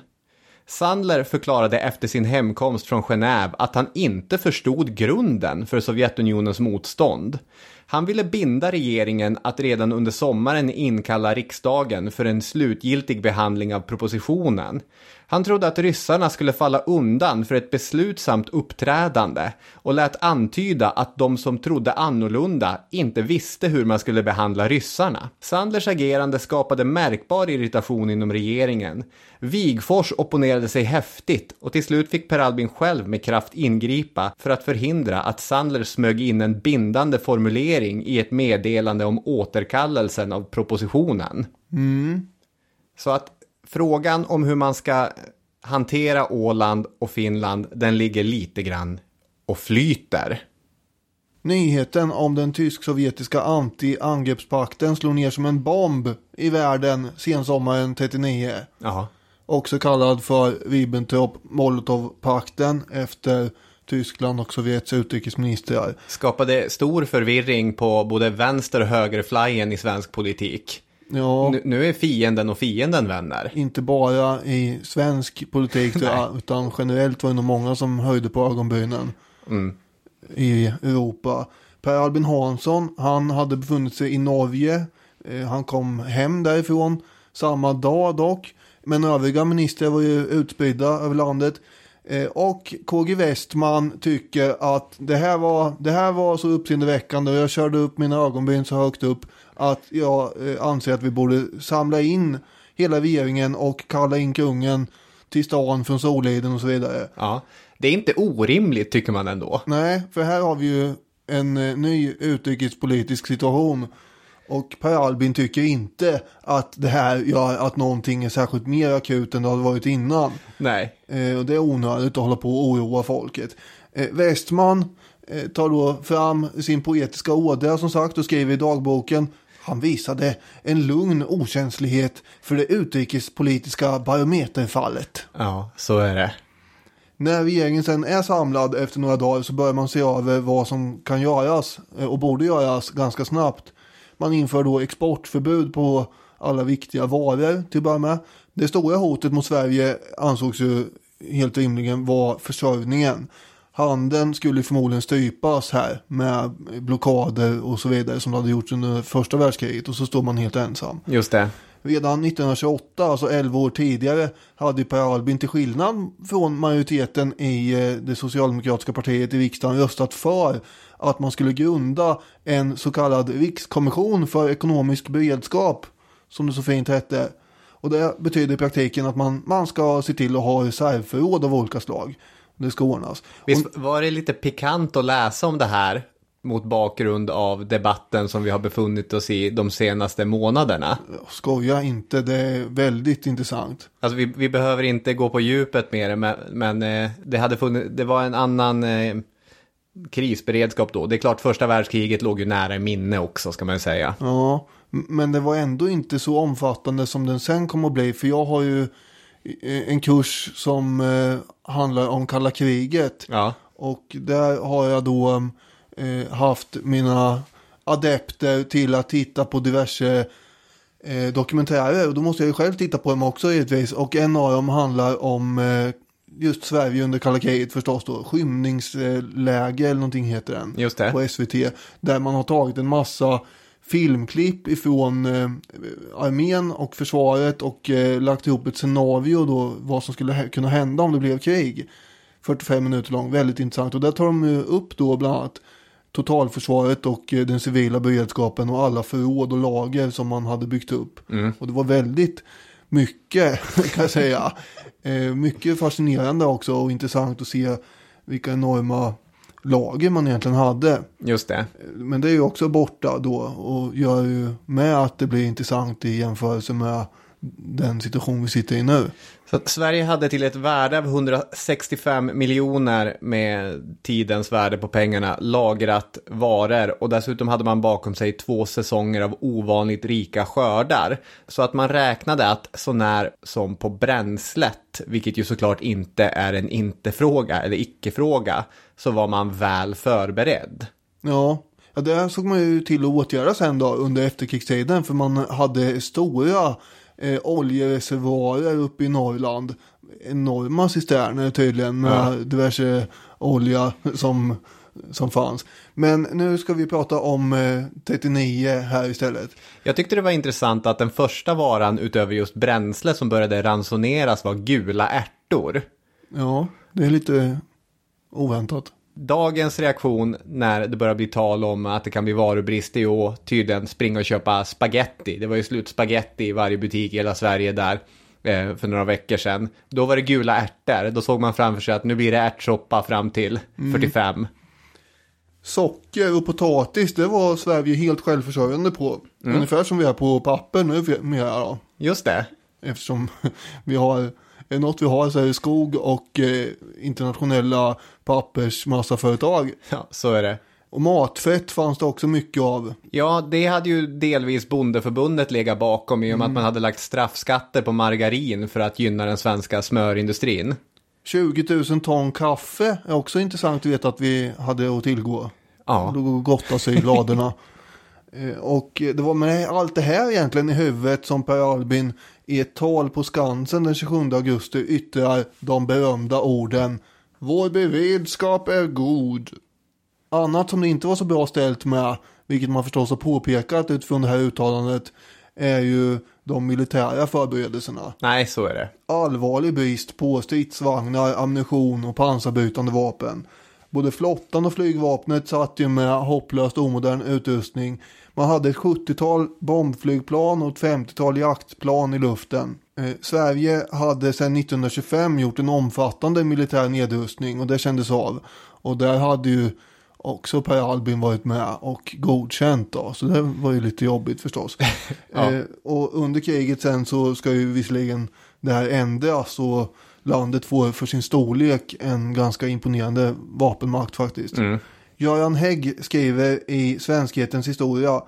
Speaker 2: Sandler förklarade efter sin hemkomst från Genève att han inte förstod grunden för Sovjetunionens motstånd. Han ville binda regeringen att redan under sommaren inkalla riksdagen för en slutgiltig behandling av propositionen. Han trodde att ryssarna skulle falla undan för ett beslutsamt uppträdande och lät antyda att de som trodde annorlunda inte visste hur man skulle behandla ryssarna. Sandlers agerande skapade märkbar irritation inom regeringen. Wigfors opponerade sig häftigt och till slut fick Per Albin själv med kraft ingripa för att förhindra att Sandler smög in en bindande formulering i ett meddelande om återkallelsen av propositionen.
Speaker 1: Mm.
Speaker 2: Så att frågan om hur man ska hantera Åland och Finland, den ligger lite grann och flyter.
Speaker 1: Nyheten om den tysk-sovjetiska anti-angreppspakten slog ner som en bomb i världen sensommaren 39.
Speaker 2: Jaha.
Speaker 1: Också kallad för Ribbentrop-Molotov-pakten efter Tyskland och Sovjets utrikesministrar.
Speaker 2: Skapade stor förvirring på både vänster och högerflyen i svensk politik.
Speaker 1: Ja.
Speaker 2: Nu, nu, är fienden och fienden vänner.
Speaker 1: Inte bara i svensk politik utan generellt var det nog många som höjde på ögonbrynen
Speaker 2: mm.
Speaker 1: i Europa. Per Albin Hansson, han hade befunnit sig i Norge. Eh, han kom hem därifrån samma dag dock. Men övriga ministrar var ju utspridda över landet. Eh, och KG Westman tycker att det här var, det här var så uppseendeväckande och jag körde upp mina ögonbryn så högt upp att jag eh, anser att vi borde samla in hela regeringen och kalla in kungen till stan från Soliden och så vidare.
Speaker 2: Ja, det är inte orimligt tycker man ändå.
Speaker 1: Nej, för här har vi ju en eh, ny utrikespolitisk situation. Och Per Albin tycker inte att det här gör att någonting är särskilt mer akut än det har varit innan.
Speaker 2: Nej.
Speaker 1: Eh, och det är onödigt att hålla på och oroa folket. Eh, Westman eh, tar då fram sin poetiska ådra som sagt och skriver i dagboken han visade en lugn okänslighet för det utrikespolitiska barometerfallet.
Speaker 2: Ja, så är det.
Speaker 1: När regeringen sen är samlad efter några dagar så börjar man se över vad som kan göras eh, och borde göras ganska snabbt. Man inför då exportförbud på alla viktiga varor till att börja med. Det stora hotet mot Sverige ansågs ju helt rimligen vara försörjningen. Handeln skulle förmodligen strypas här med blockader och så vidare som det hade gjorts under första världskriget och så står man helt ensam.
Speaker 2: Just det.
Speaker 1: Redan 1928, alltså 11 år tidigare, hade Per Albin till skillnad från majoriteten i eh, det socialdemokratiska partiet i riksdagen röstat för att man skulle grunda en så kallad rikskommission för ekonomisk beredskap, som det så fint hette. Och det betyder i praktiken att man, man ska se till att ha reservförråd av olika slag. Det ska ordnas.
Speaker 2: Visst var det lite pikant att läsa om det här mot bakgrund av debatten som vi har befunnit oss i de senaste månaderna.
Speaker 1: Skoja inte, det är väldigt intressant.
Speaker 2: Alltså vi, vi behöver inte gå på djupet med det, men, men eh, det, hade funnits, det var en annan eh, krisberedskap då. Det är klart första världskriget låg ju nära i minne också ska man säga.
Speaker 1: Ja, men det var ändå inte så omfattande som den sen kom att bli. För jag har ju en kurs som eh, handlar om kalla kriget.
Speaker 2: Ja.
Speaker 1: Och där har jag då eh, haft mina adepter till att titta på diverse eh, dokumentärer. Och då måste jag ju själv titta på dem också givetvis. Och en av dem handlar om eh, just Sverige under kalla kriget förstås då. Skymningsläge eller någonting heter den.
Speaker 2: Just det.
Speaker 1: På SVT. Där man har tagit en massa filmklipp ifrån eh, armén och försvaret och eh, lagt ihop ett scenario då vad som skulle kunna hända om det blev krig. 45 minuter lång, väldigt intressant. Och där tar de upp då bland annat totalförsvaret och eh, den civila beredskapen och alla förråd och lager som man hade byggt upp.
Speaker 2: Mm.
Speaker 1: Och det var väldigt mycket kan jag säga. Eh, mycket fascinerande också och intressant att se vilka enorma lager man egentligen hade.
Speaker 2: Just det.
Speaker 1: Men det är ju också borta då och gör ju med att det blir intressant i jämförelse med den situation vi sitter i nu.
Speaker 2: Så att Sverige hade till ett värde av 165 miljoner med tidens värde på pengarna lagrat varor och dessutom hade man bakom sig två säsonger av ovanligt rika skördar. Så att man räknade att så när som på bränslet, vilket ju såklart inte är en inte-fråga eller icke-fråga, så var man väl förberedd.
Speaker 1: Ja, ja det såg man ju till att åtgärda sen då under efterkrigstiden för man hade stora eh, oljereservoarer uppe i Norrland. Enorma cisterner tydligen med ja. diverse olja som, som fanns. Men nu ska vi prata om eh, 39 här istället.
Speaker 2: Jag tyckte det var intressant att den första varan utöver just bränsle som började ransoneras var gula ärtor.
Speaker 1: Ja, det är lite oväntat.
Speaker 2: Dagens reaktion när det börjar bli tal om att det kan bli varubrist är ju tydligen springa och köpa spaghetti. Det var ju slut spaghetti i varje butik i hela Sverige där eh, för några veckor sedan. Då var det gula ärtor. Då såg man framför sig att nu blir det ärtsoppa fram till 45. Mm.
Speaker 1: Socker och potatis, det var Sverige helt självförsörjande på. Mm. Ungefär som vi är på papper nu då.
Speaker 2: Just det.
Speaker 1: Eftersom vi har något vi har så är det skog och eh, internationella pappersmassaföretag.
Speaker 2: Ja, så är det.
Speaker 1: Och matfett fanns det också mycket av.
Speaker 2: Ja, det hade ju delvis bondeförbundet legat bakom i och med mm. att man hade lagt straffskatter på margarin för att gynna den svenska smörindustrin.
Speaker 1: 20 000 ton kaffe är också intressant att veta att vi hade att tillgå.
Speaker 2: Ja.
Speaker 1: Och gottade sig i ladorna. Eh, och det var med allt det här egentligen i huvudet som Per Albin i ett tal på Skansen den 27 augusti yttrar de berömda orden Vår beredskap är god. Annat som det inte var så bra ställt med, vilket man förstås har påpekat utifrån det här uttalandet, är ju de militära förberedelserna.
Speaker 2: Nej, så är det.
Speaker 1: Allvarlig brist på stridsvagnar, ammunition och pansarbrytande vapen. Både flottan och flygvapnet satt ju med hopplöst omodern utrustning man hade ett 70-tal bombflygplan och ett 50-tal jaktplan i luften. Eh, Sverige hade sedan 1925 gjort en omfattande militär nedrustning och det kändes av. Och där hade ju också Per Albin varit med och godkänt då. Så det var ju lite jobbigt förstås. ja. eh, och under kriget sen så ska ju visserligen det här ändras och landet får för sin storlek en ganska imponerande vapenmakt faktiskt.
Speaker 2: Mm.
Speaker 1: Göran Hägg skriver i Svenskhetens historia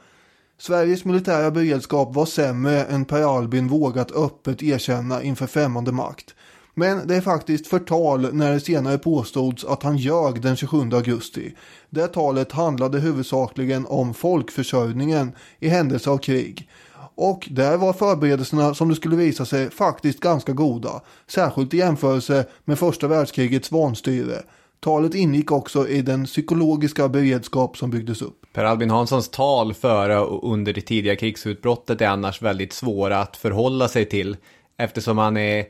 Speaker 1: Sveriges militära beredskap var sämre än Per Albin vågat öppet erkänna inför främmande makt. Men det är faktiskt förtal när det senare påstods att han ljög den 27 augusti. Det talet handlade huvudsakligen om folkförsörjningen i händelse av krig. Och där var förberedelserna som det skulle visa sig faktiskt ganska goda. Särskilt i jämförelse med första världskrigets vanstyre. Talet ingick också i den psykologiska beredskap som byggdes upp.
Speaker 2: Per Albin Hanssons tal före och under det tidiga krigsutbrottet är annars väldigt svåra att förhålla sig till eftersom han är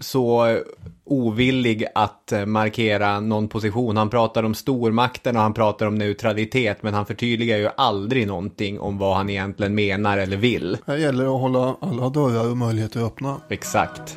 Speaker 2: så ovillig att markera någon position. Han pratar om stormakten och han pratar om neutralitet men han förtydligar ju aldrig någonting om vad han egentligen menar eller vill.
Speaker 1: Det gäller att hålla alla dörrar och möjligheter öppna.
Speaker 2: Exakt.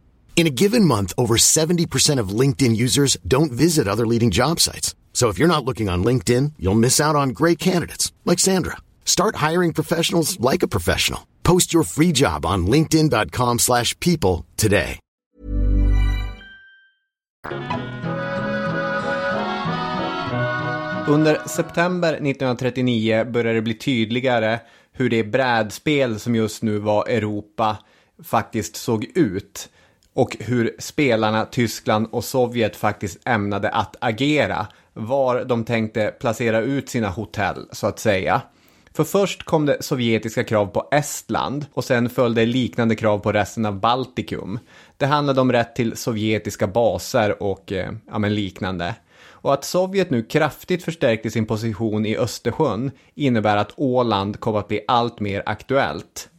Speaker 8: In a given month, over 70% of LinkedIn users don't visit other leading job sites. So if you're not looking on LinkedIn, you'll miss out on great candidates like Sandra. Start hiring professionals like a professional. Post your free job on linkedin.com/people today.
Speaker 2: Under september 1939 började det bli tydligare hur det brädspel som just nu var Europa faktiskt såg ut och hur spelarna Tyskland och Sovjet faktiskt ämnade att agera. Var de tänkte placera ut sina hotell, så att säga. För först kom det sovjetiska krav på Estland och sen följde liknande krav på resten av Baltikum. Det handlade om rätt till sovjetiska baser och eh, ja, men liknande. Och att Sovjet nu kraftigt förstärkte sin position i Östersjön innebär att Åland kom att bli allt mer aktuellt.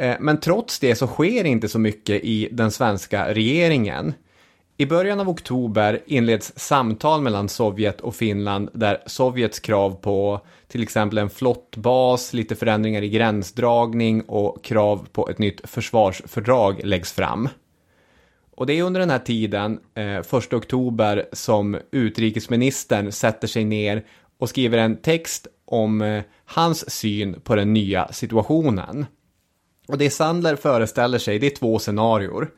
Speaker 2: Eh, men trots det så sker inte så mycket i den svenska regeringen. I början av oktober inleds samtal mellan Sovjet och Finland där Sovjets krav på till exempel en flottbas, lite förändringar i gränsdragning och krav på ett nytt försvarsfördrag läggs fram. Och det är under den här tiden, eh, 1 oktober, som utrikesministern sätter sig ner och skriver en text om eh, hans syn på den nya situationen. Och det Sandler föreställer sig, det är två scenarior.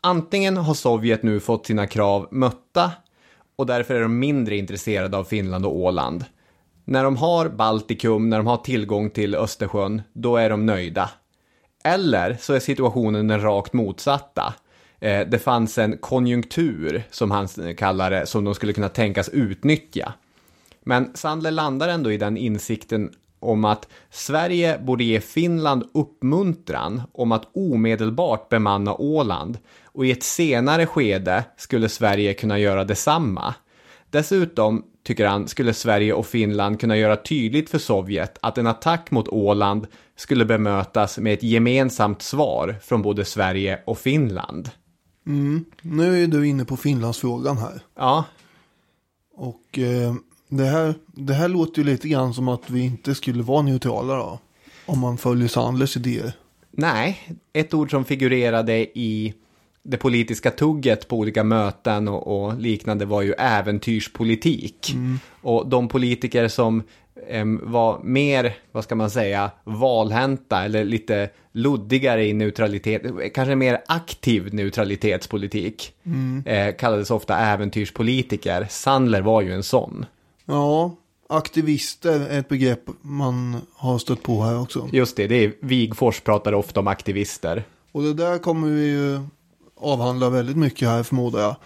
Speaker 2: Antingen har Sovjet nu fått sina krav mötta och därför är de mindre intresserade av Finland och Åland. När de har Baltikum, när de har tillgång till Östersjön, då är de nöjda. Eller så är situationen den rakt motsatta. Eh, det fanns en konjunktur, som han kallar det, som de skulle kunna tänkas utnyttja. Men Sandler landar ändå i den insikten om att Sverige borde ge Finland uppmuntran om att omedelbart bemanna Åland och i ett senare skede skulle Sverige kunna göra detsamma. Dessutom, tycker han, skulle Sverige och Finland kunna göra tydligt för Sovjet att en attack mot Åland skulle bemötas med ett gemensamt svar från både Sverige och Finland.
Speaker 1: Mm. Nu är du inne på Finlandsfrågan här.
Speaker 2: Ja.
Speaker 1: Och eh, det här, det här låter ju lite grann som att vi inte skulle vara neutrala då. Om man följer Sandlers idéer.
Speaker 2: Nej, ett ord som figurerade i det politiska tugget på olika möten och, och liknande var ju äventyrspolitik. Mm. Och de politiker som var mer, vad ska man säga, valhänta eller lite luddigare i neutralitet, kanske mer aktiv neutralitetspolitik. Mm. Eh, kallades ofta äventyrspolitiker. Sandler var ju en sån.
Speaker 1: Ja, aktivister är ett begrepp man har stött på här också.
Speaker 2: Just det, det är Wigfors pratar ofta om aktivister.
Speaker 1: Och det där kommer vi ju avhandla väldigt mycket här förmodar jag.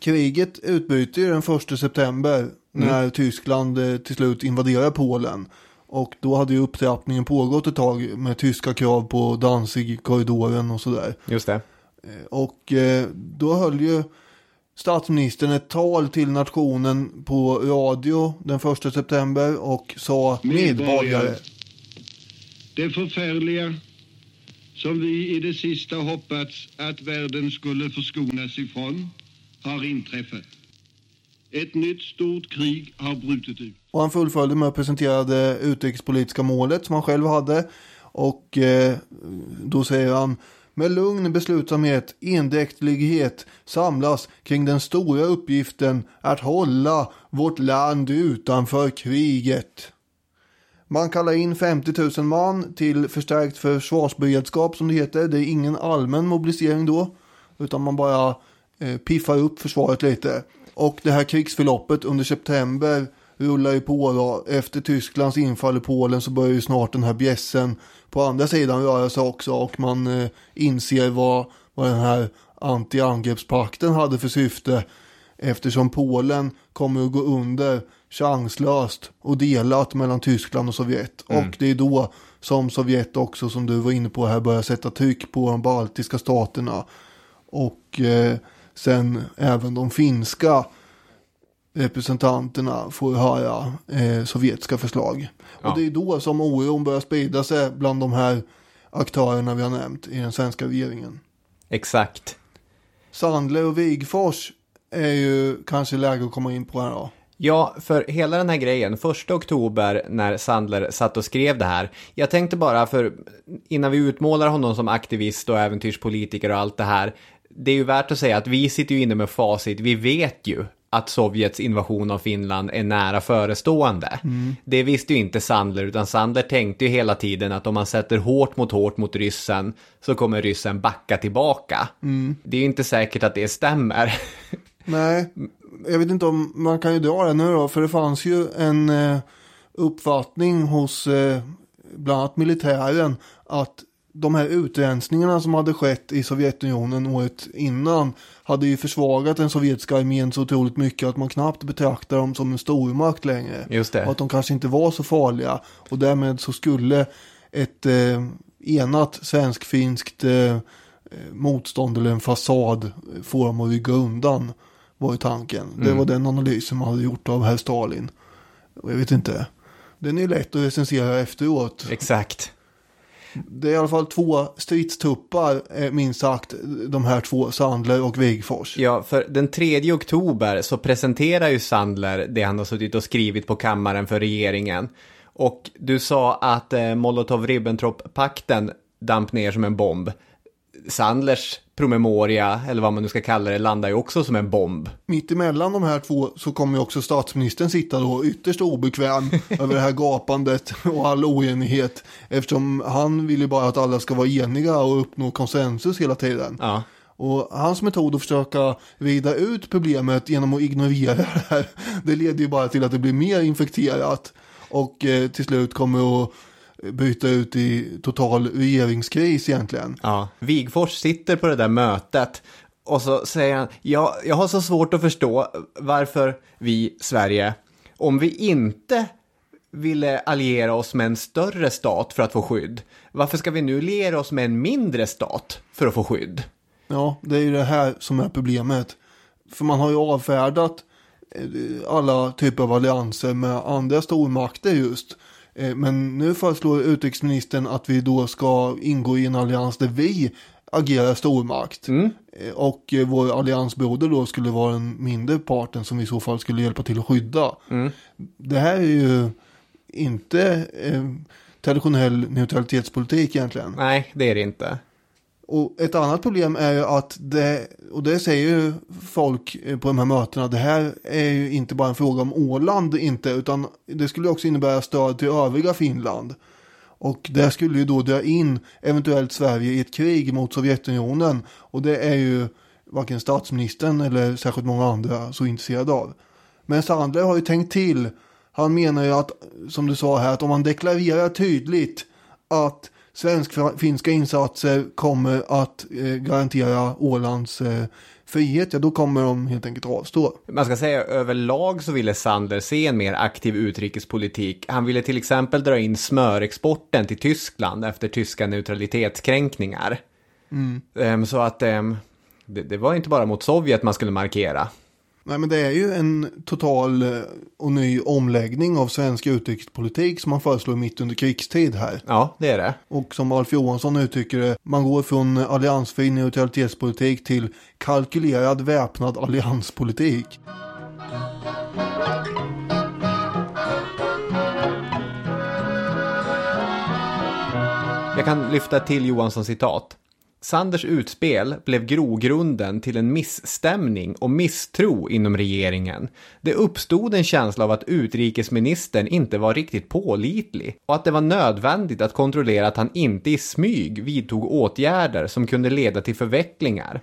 Speaker 1: Kriget utbryter ju den 1 september mm. när Tyskland eh, till slut invaderar Polen. Och då hade ju upptrappningen pågått ett tag med tyska krav på Danzig-korridoren och sådär.
Speaker 2: Just det.
Speaker 1: Eh, och eh, då höll ju statsministern ett tal till nationen på radio den 1 september och sa medborgare.
Speaker 9: Det förfärliga som vi i det sista hoppats att världen skulle förskonas ifrån har inträffat. Ett nytt stort krig har brutit ut.
Speaker 1: Och han fullföljde med att presentera det utrikespolitiska målet som han själv hade. Och eh, då säger han med lugn beslutsamhet, endräktlighet samlas kring den stora uppgiften att hålla vårt land utanför kriget. Man kallar in 50 000 man till förstärkt försvarsberedskap som det heter. Det är ingen allmän mobilisering då, utan man bara eh, piffar upp försvaret lite. Och det här krigsförloppet under september rullar ju på då. Efter Tysklands infall i Polen så börjar ju snart den här bjässen på andra sidan röra sig också och man eh, inser vad, vad den här anti-angreppspakten hade för syfte eftersom Polen kommer att gå under chanslöst och delat mellan Tyskland och Sovjet. Mm. Och det är då som Sovjet också, som du var inne på här, börjar sätta tryck på de baltiska staterna. Och eh, sen även de finska representanterna får höra eh, sovjetiska förslag. Ja. Och det är då som oron börjar sprida sig bland de här aktörerna vi har nämnt i den svenska regeringen.
Speaker 2: Exakt.
Speaker 1: Sandler och Wigfors är ju kanske läge att komma in på här då.
Speaker 2: Ja, för hela den här grejen, första oktober när Sandler satt och skrev det här. Jag tänkte bara, för innan vi utmålar honom som aktivist och äventyrspolitiker och allt det här. Det är ju värt att säga att vi sitter ju inne med facit. Vi vet ju att Sovjets invasion av Finland är nära förestående. Mm. Det visste ju inte Sandler, utan Sandler tänkte ju hela tiden att om man sätter hårt mot hårt mot ryssen så kommer ryssen backa tillbaka. Mm. Det är ju inte säkert att det stämmer.
Speaker 1: Nej, jag vet inte om man kan ju dra det nu då, för det fanns ju en eh, uppfattning hos eh, bland annat militären att de här utrensningarna som hade skett i Sovjetunionen året innan hade ju försvagat den sovjetiska armén så otroligt mycket att man knappt betraktar dem som en stormakt längre.
Speaker 2: Just det.
Speaker 1: Och att de kanske inte var så farliga. Och därmed så skulle ett eh, enat svensk-finskt eh, motstånd eller en fasad få dem att rygga undan. Var ju tanken. Mm. Det var den analysen man hade gjort av herr Stalin. Och jag vet inte. Den är lätt att recensera efteråt.
Speaker 2: Exakt.
Speaker 1: Det är i alla fall två stridstuppar, eh, minst sagt, de här två, Sandler och Wigfors.
Speaker 2: Ja, för den 3 oktober så presenterar ju Sandler det han har suttit och skrivit på kammaren för regeringen. Och du sa att eh, Molotov-Ribbentrop-pakten damp ner som en bomb. Sandlers promemoria, eller vad man nu ska kalla det, landar ju också som en bomb.
Speaker 1: Mitt emellan de här två så kommer ju också statsministern sitta då ytterst obekväm över det här gapandet och all oenighet. Eftersom han vill ju bara att alla ska vara eniga och uppnå konsensus hela tiden.
Speaker 2: Ja.
Speaker 1: Och hans metod att försöka rida ut problemet genom att ignorera det här, det leder ju bara till att det blir mer infekterat. Och eh, till slut kommer att byta ut i total regeringskris egentligen.
Speaker 2: Ja, Wigfors sitter på det där mötet och så säger han, ja, jag har så svårt att förstå varför vi, Sverige, om vi inte ville alliera oss med en större stat för att få skydd, varför ska vi nu alliera oss med en mindre stat för att få skydd?
Speaker 1: Ja, det är ju det här som är problemet. För man har ju avfärdat eh, alla typer av allianser med andra stormakter just. Eh, men nu föreslår utrikesministern att vi då ska ingå i en allians där vi agerar stormakt. Mm. Eh, och eh, vår alliansbroder då skulle vara den mindre parten som i så fall skulle hjälpa till att skydda. Mm. Det här är ju inte eh, traditionell neutralitetspolitik egentligen.
Speaker 2: Nej, det är det inte.
Speaker 1: Och ett annat problem är ju att det, och det säger ju folk eh, på de här mötena, det här är ju inte bara en fråga om Åland inte, utan det skulle också innebära stöd till övriga Finland. Och det skulle ju då dra in eventuellt Sverige i ett krig mot Sovjetunionen. Och det är ju varken statsministern eller särskilt många andra så intresserade av. Men Sandler har ju tänkt till. Han menar ju att, som du sa här, att om man deklarerar tydligt att svensk-finska insatser kommer att eh, garantera Ålands eh, frihet, ja då kommer de helt enkelt avstå.
Speaker 2: Man ska säga överlag så ville Sandler se en mer aktiv utrikespolitik. Han ville till exempel dra in smörexporten till Tyskland efter tyska neutralitetskränkningar. Mm. Um, så att det, det var inte bara mot Sovjet man skulle markera.
Speaker 1: Nej men det är ju en total eh, och ny omläggning av svensk utrikespolitik som man föreslår mitt under krigstid här.
Speaker 2: Ja, det är det.
Speaker 1: Och som Alf Johansson uttrycker det, man går från alliansfri neutralitetspolitik till kalkylerad väpnad allianspolitik.
Speaker 2: Jag kan lyfta till Johansson citat. Sanders utspel blev grogrunden till en missstämning och misstro inom regeringen. Det uppstod en känsla av att utrikesministern inte var riktigt pålitlig och att det var nödvändigt att kontrollera att han inte i smyg vidtog åtgärder som kunde leda till förvecklingar.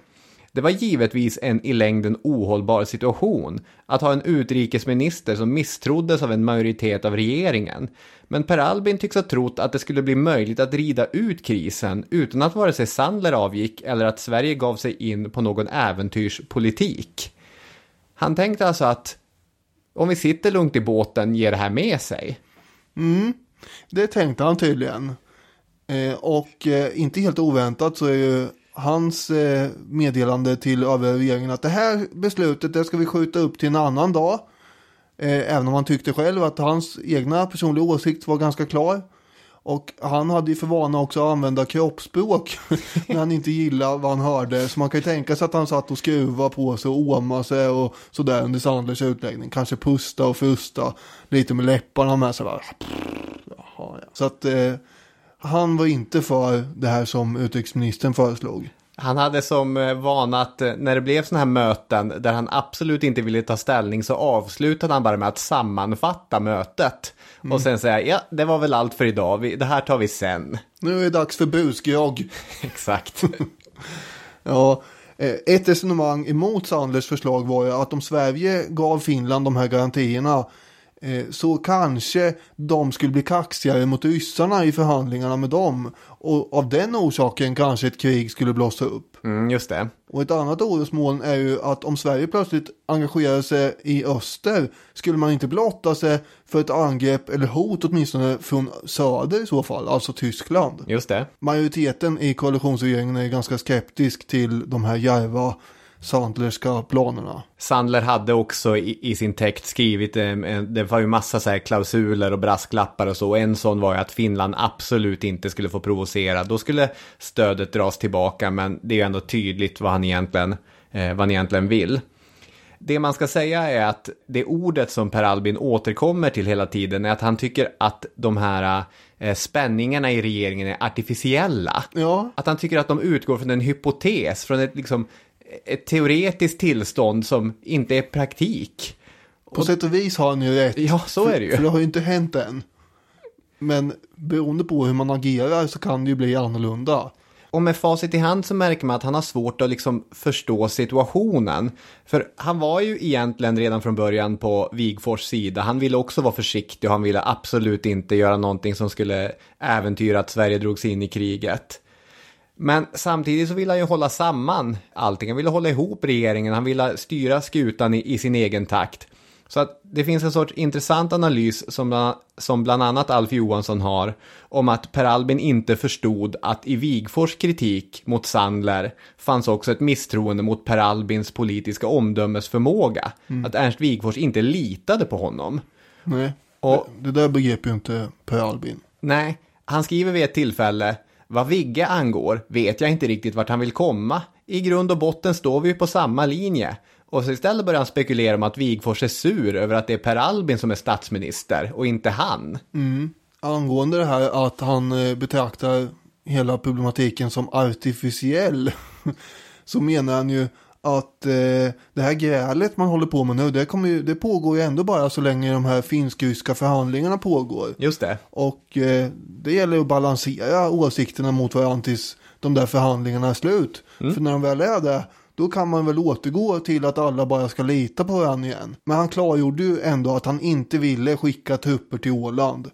Speaker 2: Det var givetvis en i längden ohållbar situation att ha en utrikesminister som misstroddes av en majoritet av regeringen. Men Per Albin tycks ha trott att det skulle bli möjligt att rida ut krisen utan att vare sig Sandler avgick eller att Sverige gav sig in på någon äventyrspolitik. Han tänkte alltså att om vi sitter lugnt i båten ger det här med sig.
Speaker 1: Mm, det tänkte han tydligen. Eh, och eh, inte helt oväntat så är ju hans eh, meddelande till övriga regeringen att det här beslutet det ska vi skjuta upp till en annan dag. Eh, även om han tyckte själv att hans egna personliga åsikt var ganska klar. Och han hade ju för vana också att använda kroppsspråk när han inte gillade vad han hörde. Så man kan ju tänka sig att han satt och skruvade på sig och åmade sig och sådär under Sandlers utläggning. Kanske pusta och fusta lite med läpparna med sig. Jaha, ja. Så att eh, han var inte för det här som utrikesministern föreslog.
Speaker 2: Han hade som eh, vana att eh, när det blev sådana här möten där han absolut inte ville ta ställning så avslutade han bara med att sammanfatta mötet. Mm. Och sen säga, ja det var väl allt för idag, det här tar vi sen.
Speaker 1: Nu är det dags för busgrogg.
Speaker 2: Exakt.
Speaker 1: ja, eh, ett resonemang emot Sandlers förslag var ju att om Sverige gav Finland de här garantierna så kanske de skulle bli kaxigare mot ryssarna i förhandlingarna med dem. Och av den orsaken kanske ett krig skulle blossa upp.
Speaker 2: Mm, just det.
Speaker 1: Och ett annat orosmoln är ju att om Sverige plötsligt engagerar sig i öster skulle man inte blotta sig för ett angrepp eller hot åtminstone från söder i så fall, alltså Tyskland.
Speaker 2: Just det.
Speaker 1: Majoriteten i koalitionsregeringen är ganska skeptisk till de här järva Sandlerska planerna.
Speaker 2: Sandler hade också i, i sin text skrivit, eh, det var ju massa så här klausuler och brasklappar och så. En sån var ju att Finland absolut inte skulle få provocera. Då skulle stödet dras tillbaka, men det är ju ändå tydligt vad han egentligen, eh, vad han egentligen vill. Det man ska säga är att det ordet som Per Albin återkommer till hela tiden är att han tycker att de här eh, spänningarna i regeringen är artificiella.
Speaker 1: Ja.
Speaker 2: Att han tycker att de utgår från en hypotes, från ett liksom ett teoretiskt tillstånd som inte är praktik.
Speaker 1: På och, sätt och vis har han ju rätt.
Speaker 2: Ja, så är det ju.
Speaker 1: För det har ju inte hänt än. Men beroende på hur man agerar så kan det ju bli annorlunda.
Speaker 2: Och med facit i hand så märker man att han har svårt att liksom förstå situationen. För han var ju egentligen redan från början på Wigfors sida. Han ville också vara försiktig och han ville absolut inte göra någonting som skulle äventyra att Sverige drogs in i kriget. Men samtidigt så vill han ju hålla samman allting. Han vill hålla ihop regeringen, han vill styra skutan i, i sin egen takt. Så att det finns en sorts intressant analys som, som bland annat Alf Johansson har om att Per Albin inte förstod att i Wigfors kritik mot Sandler fanns också ett misstroende mot Per Albins politiska omdömesförmåga. Mm. Att Ernst Wigfors inte litade på honom.
Speaker 1: Nej, och, det, det där begrep ju inte Per Albin.
Speaker 2: Nej, han skriver vid ett tillfälle vad Vigge angår vet jag inte riktigt vart han vill komma. I grund och botten står vi ju på samma linje. Och så istället börjar han spekulera om att Wigfors är sur över att det är Per Albin som är statsminister och inte han.
Speaker 1: Mm. Angående det här att han eh, betraktar hela problematiken som artificiell så menar han ju att eh, det här grälet man håller på med nu, det, kommer ju, det pågår ju ändå bara så länge de här finsk-ryska förhandlingarna pågår.
Speaker 2: Just det.
Speaker 1: Och eh, det gäller att balansera åsikterna mot varandra tills de där förhandlingarna är slut. Mm. För när de väl är det, då kan man väl återgå till att alla bara ska lita på varandra igen. Men han klargjorde ju ändå att han inte ville skicka trupper till Åland.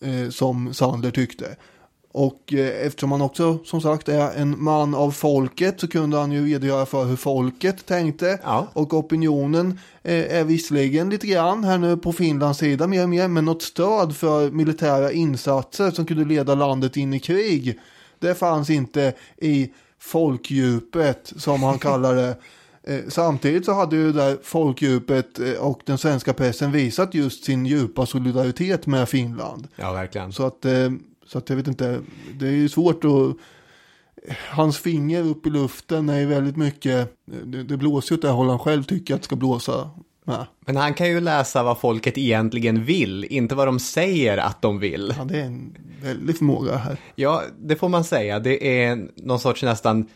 Speaker 1: Eh, som Sandler tyckte. Och eh, eftersom han också som sagt är en man av folket så kunde han ju redogöra för hur folket tänkte. Ja. Och opinionen eh, är visserligen lite grann här nu på Finlands sida mer och mer. Men något stöd för militära insatser som kunde leda landet in i krig. Det fanns inte i folkdjupet som han kallar det. Eh, samtidigt så hade ju där folkdjupet och den svenska pressen visat just sin djupa solidaritet med Finland.
Speaker 2: Ja, verkligen.
Speaker 1: Så att så att jag vet inte, det är ju svårt att... Hans finger upp i luften är ju väldigt mycket, det, det blåser ju åt det håll han själv tycker att det ska blåsa. med.
Speaker 2: Men han kan ju läsa vad folket egentligen vill, inte vad de säger att de vill.
Speaker 1: Ja, det är en väldig förmåga här.
Speaker 2: Ja, det får man säga. Det är någon sorts nästan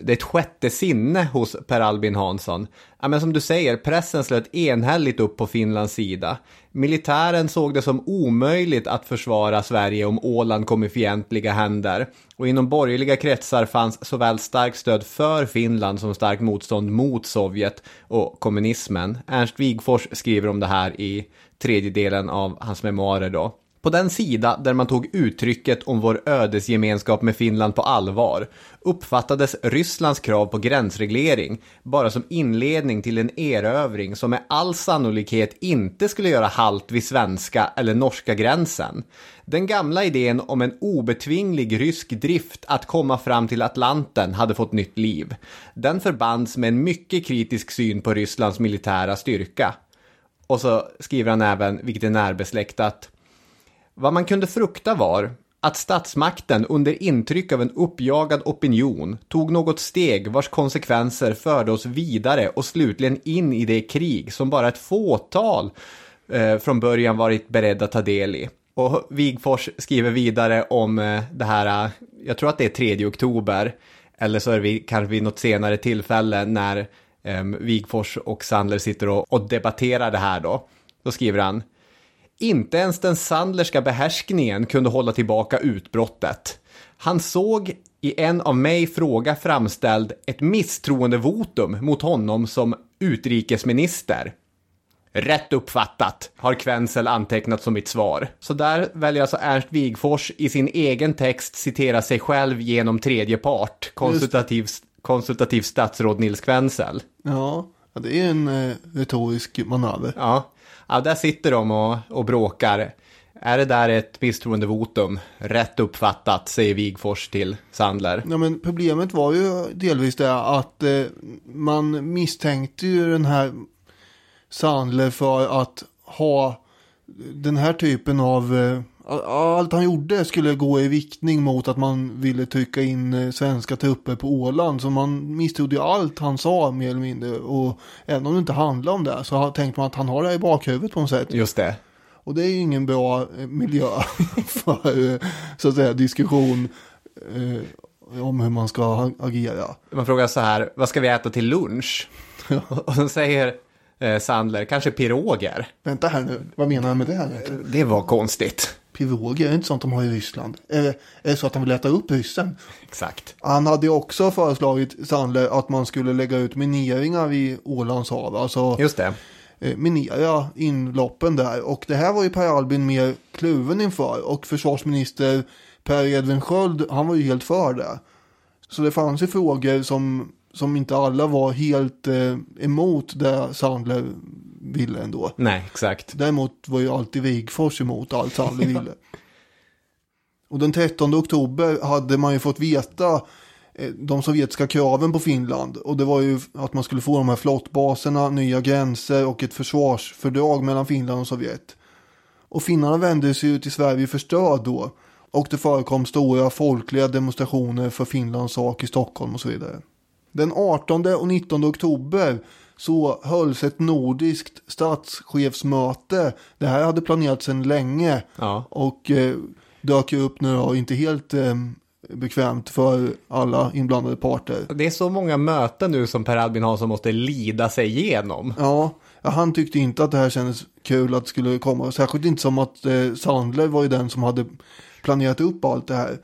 Speaker 2: det är ett sjätte sinne hos Per Albin Hansson. Ja, men som du säger, pressen slöt enhälligt upp på Finlands sida. Militären såg det som omöjligt att försvara Sverige om Åland kom i fientliga händer. Och inom borgerliga kretsar fanns såväl starkt stöd för Finland som starkt motstånd mot Sovjet och kommunismen. Ernst Wigfors skriver om det här i tredje delen av hans memoarer då. På den sida där man tog uttrycket om vår ödesgemenskap med Finland på allvar uppfattades Rysslands krav på gränsreglering bara som inledning till en erövring som med all sannolikhet inte skulle göra halt vid svenska eller norska gränsen. Den gamla idén om en obetvinglig rysk drift att komma fram till Atlanten hade fått nytt liv. Den förbands med en mycket kritisk syn på Rysslands militära styrka. Och så skriver han även, vilket är närbesläktat, vad man kunde frukta var att statsmakten under intryck av en uppjagad opinion tog något steg vars konsekvenser förde oss vidare och slutligen in i det krig som bara ett fåtal eh, från början varit beredda att ta del i. Och Wigfors skriver vidare om eh, det här, eh, jag tror att det är 3 oktober, eller så är det kanske vid något senare tillfälle när eh, Wigfors och Sandler sitter och, och debatterar det här då. Då skriver han inte ens den Sandlerska behärskningen kunde hålla tillbaka utbrottet. Han såg i en av mig fråga framställd ett misstroendevotum mot honom som utrikesminister. Rätt uppfattat, har Kvensel antecknat som mitt svar. Så där väljer alltså Ernst Wigfors i sin egen text citera sig själv genom tredje part, konsultativ, konsultativ statsråd Nils Kvensel.
Speaker 1: Ja, det är en eh, retorisk manöver.
Speaker 2: Ja, ja, där sitter de och, och bråkar. Är det där ett misstroendevotum? Rätt uppfattat, säger Wigfors till Sandler.
Speaker 1: Ja, men problemet var ju delvis det att eh, man misstänkte ju den här Sandler för att ha den här typen av eh, allt han gjorde skulle gå i viktning mot att man ville trycka in eh, svenska trupper på Åland. Så man misstrodde ju allt han sa mer eller mindre. Och även om det inte handlade om det så tänkte man att han har det i bakhuvudet på något sätt.
Speaker 2: Just det.
Speaker 1: Och det är ju ingen bra eh, miljö för eh, så att säga diskussion eh, om hur man ska agera.
Speaker 2: Man frågar så här, vad ska vi äta till lunch? och så säger eh, Sandler, kanske piroger.
Speaker 1: Vänta här nu, vad menar han med det här?
Speaker 2: Det var konstigt
Speaker 1: piroger, är det inte sånt de har i Ryssland? Är det, är det så att han vill äta upp ryssen?
Speaker 2: Exakt.
Speaker 1: Han hade också föreslagit Sandler att man skulle lägga ut mineringar vid Ålands hav. Alltså,
Speaker 2: Just det.
Speaker 1: Eh, minera inloppen där. Och det här var ju Per Albin mer kluven inför. Och försvarsminister Per Edvin Sköld, han var ju helt för det. Så det fanns ju frågor som, som inte alla var helt eh, emot det Sandler ville ändå.
Speaker 2: Nej, exakt.
Speaker 1: Däremot var ju alltid Wigfors emot allt Sandler ville. Och den 13 oktober hade man ju fått veta eh, de sovjetiska kraven på Finland. Och det var ju att man skulle få de här flottbaserna, nya gränser och ett försvarsfördrag mellan Finland och Sovjet. Och finnarna vände sig ju till Sverige för stöd då. Och det förekom stora folkliga demonstrationer för Finlands sak i Stockholm och så vidare. Den 18 och 19 oktober så hölls ett nordiskt statschefsmöte. Det här hade planerats sedan länge.
Speaker 2: Ja.
Speaker 1: Och eh, dök upp nu då, inte helt eh, bekvämt för alla inblandade parter.
Speaker 2: Det är så många möten nu som Per Albin Hansson måste lida sig igenom.
Speaker 1: Ja, han tyckte inte att det här kändes kul att det skulle komma. Särskilt inte som att eh, Sandler var ju den som hade planerat upp allt det här.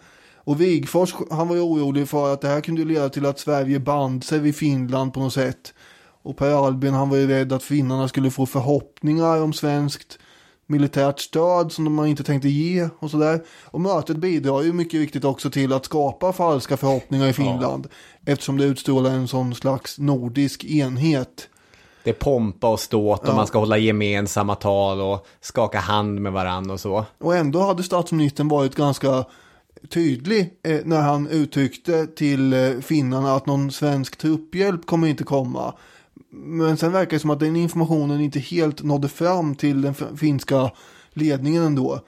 Speaker 1: Och Wigfors, han var ju orolig för att det här kunde leda till att Sverige band sig vid Finland på något sätt. Och Per Albin, han var ju rädd att finnarna skulle få förhoppningar om svenskt militärt stöd som de inte tänkte ge och sådär. Och mötet bidrar ju mycket viktigt också till att skapa falska förhoppningar i Finland. Ja. Eftersom det utstrålar en sån slags nordisk enhet.
Speaker 2: Det är pompa och ståt och ja. man ska hålla gemensamma tal och skaka hand med varandra och så.
Speaker 1: Och ändå hade statsministern varit ganska tydlig eh, när han uttryckte till eh, finnarna att någon svensk trupphjälp kommer inte komma. Men sen verkar det som att den informationen inte helt nådde fram till den finska ledningen ändå.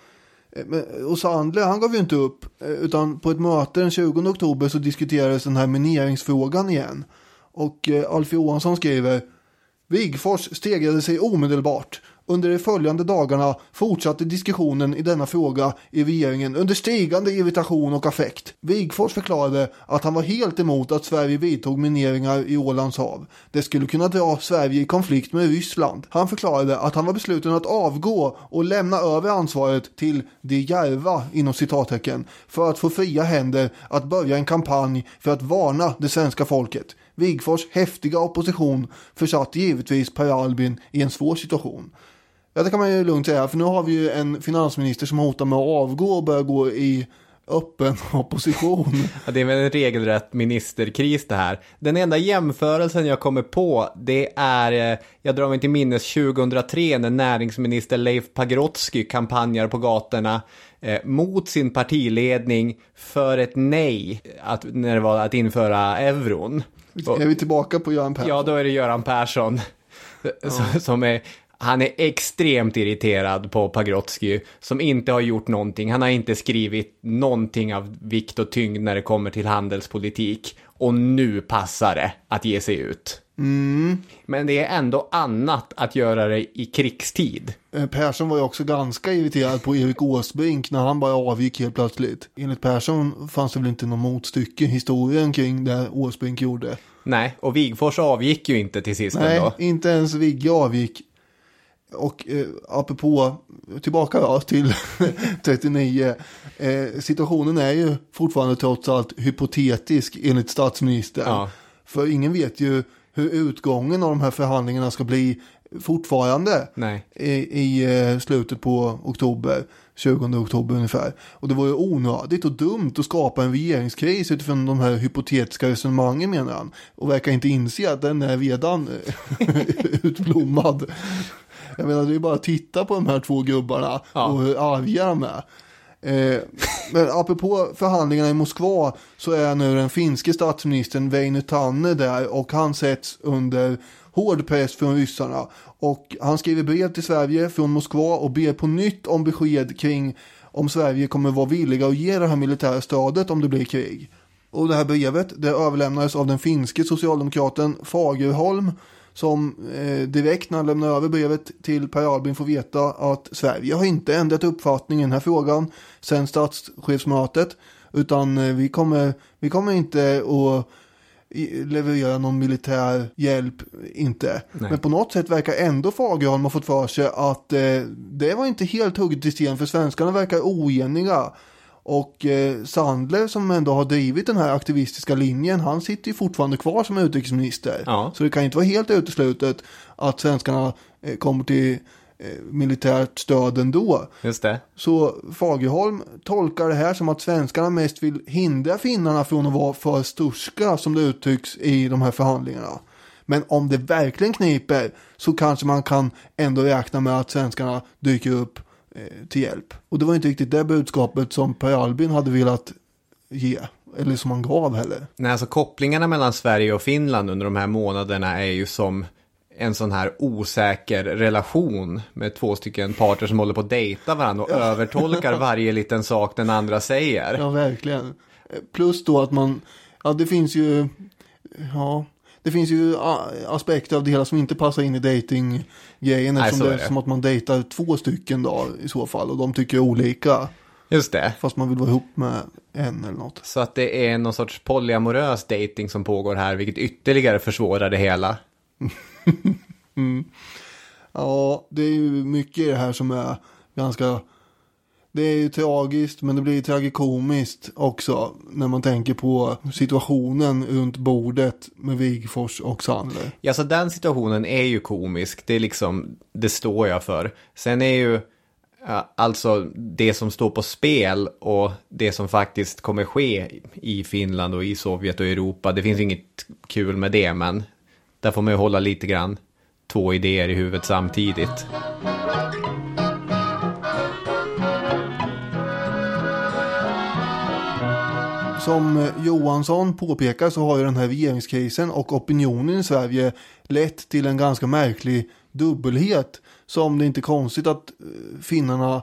Speaker 1: Eh, och Sandler, han gav ju inte upp, eh, utan på ett möte den 20 oktober så diskuterades den här mineringsfrågan igen. Och eh, Alf Johansson skriver Wigfors stegrade sig omedelbart under de följande dagarna fortsatte diskussionen i denna fråga i regeringen under stigande irritation och affekt. Wigfors förklarade att han var helt emot att Sverige vidtog mineringar i Ålands hav. Det skulle kunna dra Sverige i konflikt med Ryssland. Han förklarade att han var besluten att avgå och lämna över ansvaret till de järva inom citattecken för att få fria händer att börja en kampanj för att varna det svenska folket. Wigfors häftiga opposition försatte givetvis Per Albin i en svår situation. Ja, det kan man ju lugnt säga, för nu har vi ju en finansminister som hotar med att avgå och börja gå i öppen opposition.
Speaker 2: Ja, det är väl en regelrätt ministerkris det här. Den enda jämförelsen jag kommer på, det är, eh, jag drar mig till minnes 2003 när näringsminister Leif Pagrotsky kampanjar på gatorna eh, mot sin partiledning för ett nej att, när det var att införa euron.
Speaker 1: Är vi tillbaka på Göran Persson?
Speaker 2: Ja, då är det Göran Persson. Ja. Som är han är extremt irriterad på Pagrotsky som inte har gjort någonting. Han har inte skrivit någonting av vikt och tyngd när det kommer till handelspolitik. Och nu passar det att ge sig ut.
Speaker 1: Mm.
Speaker 2: Men det är ändå annat att göra det i krigstid.
Speaker 1: Eh, Persson var ju också ganska irriterad på Erik Åsbrink när han bara avgick helt plötsligt. Enligt Persson fanns det väl inte någon motstycke i historien kring det Åsbrink gjorde.
Speaker 2: Nej, och Wigfors avgick ju inte till sist
Speaker 1: Nej,
Speaker 2: ändå.
Speaker 1: inte ens Vigge avgick. Och eh, apropå, tillbaka då till 39. Eh, situationen är ju fortfarande trots allt hypotetisk enligt statsministern. Ja. För ingen vet ju hur utgången av de här förhandlingarna ska bli fortfarande
Speaker 2: Nej.
Speaker 1: i, i eh, slutet på oktober. 20 oktober ungefär. Och det var ju onödigt och dumt att skapa en regeringskris utifrån de här hypotetiska resonemangen menar han. Och verkar inte inse att den är redan utblommad. Jag menar det är bara att titta på de här två gubbarna ja. och hur arga de är. Eh, men apropå förhandlingarna i Moskva så är nu den finske statsministern Väinö Tanne där och han sätts under hård press från ryssarna. Och han skriver brev till Sverige från Moskva och ber på nytt om besked kring om Sverige kommer vara villiga att ge det här militära stödet om det blir krig. Och det här brevet det överlämnades av den finske socialdemokraten Fagerholm som eh, direkt när han lämnar över brevet till Per Albin får veta att Sverige har inte ändrat uppfattning i den här frågan sen statschefsmötet. Utan eh, vi, kommer, vi kommer inte att leverera någon militär hjälp, inte. Nej. Men på något sätt verkar ändå Fagerholm ha fått för sig att eh, det var inte helt hugget i sten för svenskarna verkar oeniga. Och eh, Sandler som ändå har drivit den här aktivistiska linjen, han sitter ju fortfarande kvar som utrikesminister.
Speaker 2: Ja.
Speaker 1: Så det kan inte vara helt uteslutet att svenskarna eh, kommer till eh, militärt stöd ändå.
Speaker 2: Just det.
Speaker 1: Så Fagerholm tolkar det här som att svenskarna mest vill hindra finnarna från att vara för sturska som det uttrycks i de här förhandlingarna. Men om det verkligen kniper så kanske man kan ändå räkna med att svenskarna dyker upp till hjälp. Och det var inte riktigt det budskapet som Per Albin hade velat ge. Eller som han gav heller.
Speaker 2: Nej, alltså kopplingarna mellan Sverige och Finland under de här månaderna är ju som en sån här osäker relation med två stycken parter som håller på att dejta varandra och ja. övertolkar varje liten sak den andra säger.
Speaker 1: Ja, verkligen. Plus då att man, ja det finns ju, ja, det finns ju aspekter av det hela som inte passar in i datinggrejen. Eftersom det är som att man dejtar två stycken då i så fall och de tycker olika.
Speaker 2: Just det.
Speaker 1: Fast man vill vara ihop med en eller något.
Speaker 2: Så att det är någon sorts polyamorös dating som pågår här, vilket ytterligare försvårar det hela.
Speaker 1: mm. Ja, det är ju mycket i det här som är ganska det är ju tragiskt men det blir tragikomiskt också när man tänker på situationen runt bordet med Wigfors och Sandler.
Speaker 2: Ja, så den situationen är ju komisk. Det är liksom, det står jag för. Sen är ju alltså det som står på spel och det som faktiskt kommer ske i Finland och i Sovjet och Europa. Det finns inget kul med det, men där får man ju hålla lite grann två idéer i huvudet samtidigt.
Speaker 1: Som Johansson påpekar så har ju den här regeringskrisen och opinionen i Sverige lett till en ganska märklig dubbelhet som det inte är konstigt att eh, finnarna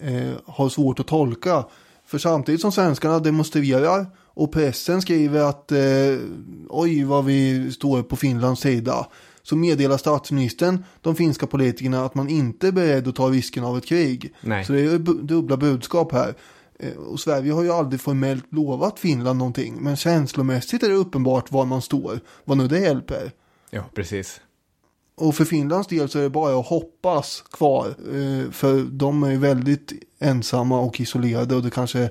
Speaker 1: eh, har svårt att tolka. För samtidigt som svenskarna demonstrerar och pressen skriver att eh, oj vad vi står på Finlands sida så meddelar statsministern de finska politikerna att man inte är beredd att ta risken av ett krig.
Speaker 2: Nej.
Speaker 1: Så det är dubbla budskap här. Eh, och Sverige har ju aldrig formellt lovat Finland någonting. Men känslomässigt är det uppenbart var man står. Vad nu det hjälper.
Speaker 2: Ja, precis.
Speaker 1: Och för Finlands del så är det bara att hoppas kvar. Eh, för de är ju väldigt ensamma och isolerade och det kanske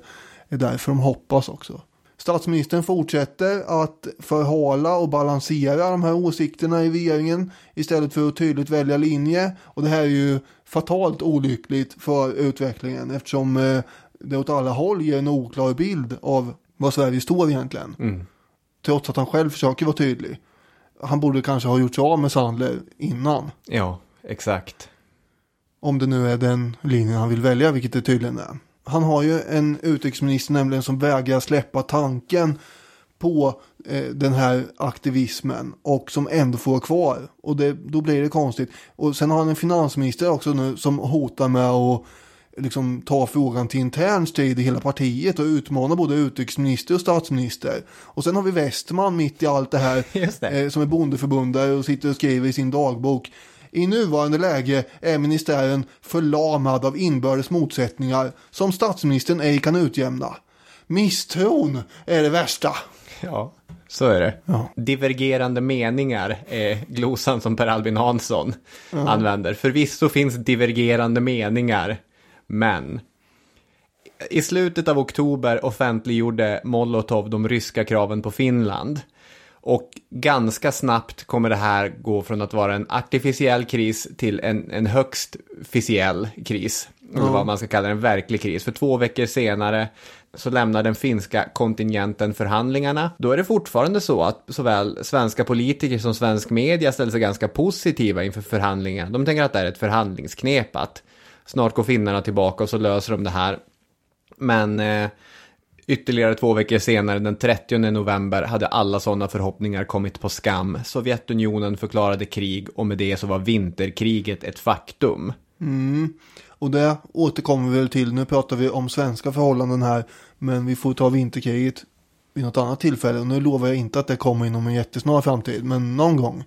Speaker 1: är därför de hoppas också. Statsministern fortsätter att förhala och balansera de här åsikterna i regeringen istället för att tydligt välja linje. Och det här är ju fatalt olyckligt för utvecklingen eftersom eh, det åt alla håll ger en oklar bild av vad Sverige står egentligen.
Speaker 2: Mm.
Speaker 1: Trots att han själv försöker vara tydlig. Han borde kanske ha gjort sig av med Sandler innan.
Speaker 2: Ja, exakt.
Speaker 1: Om det nu är den linjen han vill välja, vilket det tydligen är. Han har ju en utrikesminister nämligen som vägrar släppa tanken på eh, den här aktivismen och som ändå får kvar. Och det, då blir det konstigt. Och sen har han en finansminister också nu som hotar med att liksom ta frågan till intern strid i hela partiet och utmana både utrikesminister och statsminister. Och sen har vi Westman mitt i allt det här
Speaker 2: det.
Speaker 1: Eh, som är bondeförbundare och sitter och skriver i sin dagbok. I nuvarande läge är ministären förlamad av inbördes motsättningar som statsministern ej kan utjämna. Misstron är det värsta.
Speaker 2: Ja, så är det.
Speaker 1: Ja.
Speaker 2: Divergerande meningar är glosan som Per Albin Hansson
Speaker 1: Ja.
Speaker 2: använder. Förvisso finns divergerande meningar, men i slutet av oktober offentliggjorde Molotov de ryska kraven på Finland. Och ganska snabbt kommer det här gå från att vara en artificiell kris till en, en högst officiell kris. Eller
Speaker 1: Ja.
Speaker 2: vad man ska kalla det, en verklig kris. För två veckor senare så lämnar den finska kontingenten förhandlingarna. Då är det fortfarande så att såväl svenska politiker som svensk media ställer sig ganska positiva inför förhandlingarna. De tänker att det är ett förhandlingsknep att snart går finnarna tillbaka och så löser de det här. Men eh, ytterligare två veckor senare, den 30 november, hade alla sådana förhoppningar kommit på skam. Sovjetunionen förklarade krig och med det så var vinterkriget ett faktum.
Speaker 1: Mm. Och det återkommer vi väl till. Nu pratar vi om svenska förhållanden här. Men vi får ta vinterkriget vid något annat tillfälle. Och nu lovar jag inte att det kommer inom en jättesnar framtid. Men någon gång.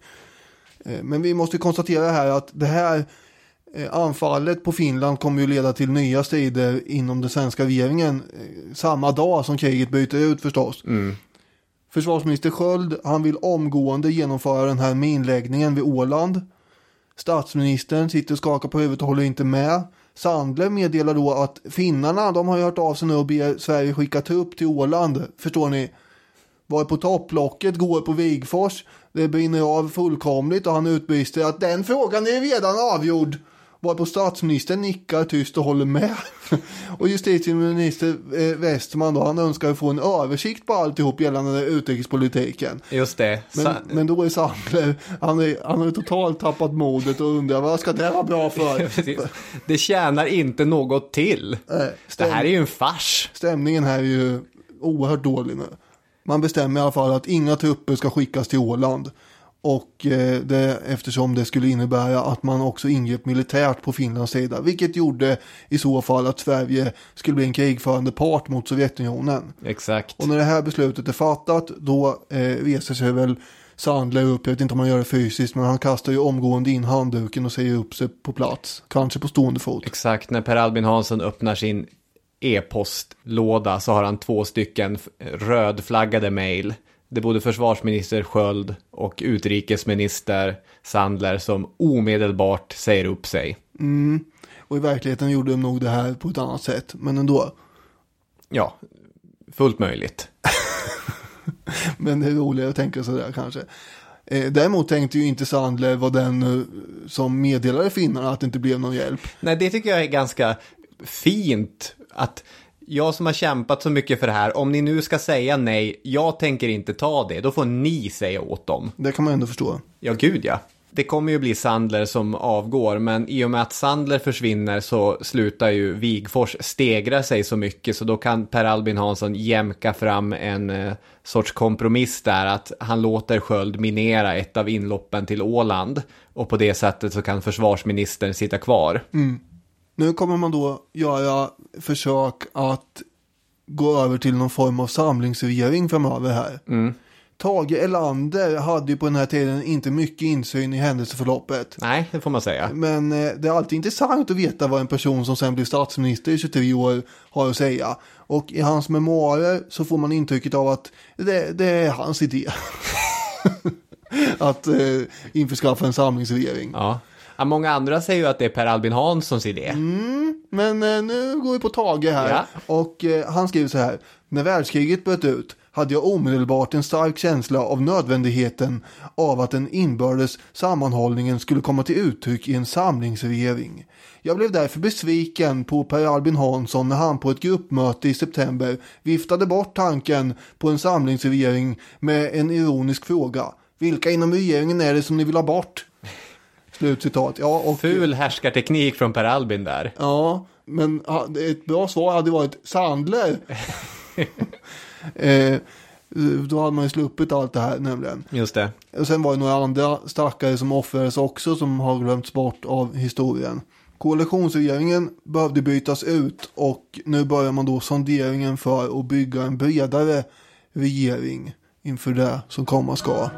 Speaker 1: Eh, men vi måste konstatera här att det här anfallet på Finland kommer ju leda till nya strider inom den svenska regeringen. eh, Samma dag som kriget bryter ut förstås.
Speaker 2: Mm.
Speaker 1: Försvarsminister Sköld, han vill omgående genomföra den här minläggningen vid Åland. Statsministern sitter och skakar på huvudet och håller inte med. Sandler meddelar då att finnarna, de har ju hört av sig nu och ber Sverige skicka trupp till Åland. Förstår ni? Var på topplocket, går på Vigfors. Det brinner av fullkomligt och han utbrister att den frågan är redan avgjord. Varpå statsministern nickar tyst och håller med. och justitieminister eh, Westman då, han önskar få en översikt på alltihop gällande utrikespolitiken.
Speaker 2: Just det.
Speaker 1: Men,
Speaker 2: Sa-
Speaker 1: men då är Sandler, han, är, han har totalt tappat modet och undrar vad ska det vara bra för?
Speaker 2: Det tjänar inte något till. det här är ju en fars.
Speaker 1: Stämningen här är ju oerhört dålig nu. Man bestämmer i alla fall att inga trupper ska skickas till Åland. Och eh, det, eftersom det skulle innebära att man också ingrep militärt på Finlands sida. Vilket gjorde i så fall att Sverige skulle bli en krigförande part mot Sovjetunionen.
Speaker 2: Exakt.
Speaker 1: Och när det här beslutet är fattat då eh, reser sig väl Sandler upp, jag vet inte om han gör det fysiskt, men han kastar ju omgående in handduken och säger upp sig på plats. Kanske på stående fot.
Speaker 2: Exakt, när Per Albin Hansson öppnar sin e-postlåda så har han två stycken rödflaggade mejl. Det är både försvarsminister Sköld och utrikesminister Sandler som omedelbart säger upp sig.
Speaker 1: Mm. Och i verkligheten gjorde de nog det här på ett annat sätt, men ändå.
Speaker 2: Ja, fullt möjligt.
Speaker 1: men det är roligare att tänka sådär kanske. Eh, däremot tänkte ju inte Sandler vara den eh, som meddelade finnarna att det inte blev någon hjälp.
Speaker 2: Nej, det tycker jag är ganska fint. Att jag som har kämpat så mycket för det här, om ni nu ska säga nej, jag tänker inte ta det, då får ni säga åt dem.
Speaker 1: Det kan man ändå förstå.
Speaker 2: Ja, gud ja. Det kommer ju bli Sandler som avgår, men i och med att Sandler försvinner så slutar ju Wigfors stegra sig så mycket, så då kan Per Albin Hansson jämka fram en eh, sorts kompromiss där, att han låter Sköld minera ett av inloppen till Åland, och på det sättet så kan försvarsministern sitta kvar.
Speaker 1: Mm. Nu kommer man då göra försök att gå över till någon form av samlingsregering framöver här.
Speaker 2: Mm.
Speaker 1: Tage Erlander hade ju på den här tiden inte mycket insyn i händelseförloppet.
Speaker 2: Nej, det får man säga.
Speaker 1: Men eh, det är alltid intressant att veta vad en person som sen blir statsminister i 23 år har att säga. Och i hans memoarer så får man intrycket av att det, det är hans idé. att eh, införskaffa en samlingsregering.
Speaker 2: Ja. Många andra säger ju att det är Per Albin Hanssons idé.
Speaker 1: Mm, men eh, nu går vi på Tage här.
Speaker 2: Ja.
Speaker 1: Och eh, han skriver så här. När världskriget bröt ut hade jag omedelbart en stark känsla av nödvändigheten av att den inbördes sammanhållningen skulle komma till uttryck i en samlingsregering. Jag blev därför besviken på Per Albin Hansson när han på ett gruppmöte i september viftade bort tanken på en samlingsregering med en ironisk fråga. Vilka inom regeringen är det som ni vill ha bort? Slutcitat. Ja, och,
Speaker 2: Ful härskarteknik från Per Albin där.
Speaker 1: Ja, men ett bra svar hade varit Sandler. eh, då hade man ju sluppit allt det här nämligen.
Speaker 2: Just det.
Speaker 1: Och sen var det några andra stackare som offrades också som har glömts bort av historien. Koalitionsregeringen behövde bytas ut och nu börjar man då sonderingen för att bygga en bredare regering inför det som komma ska.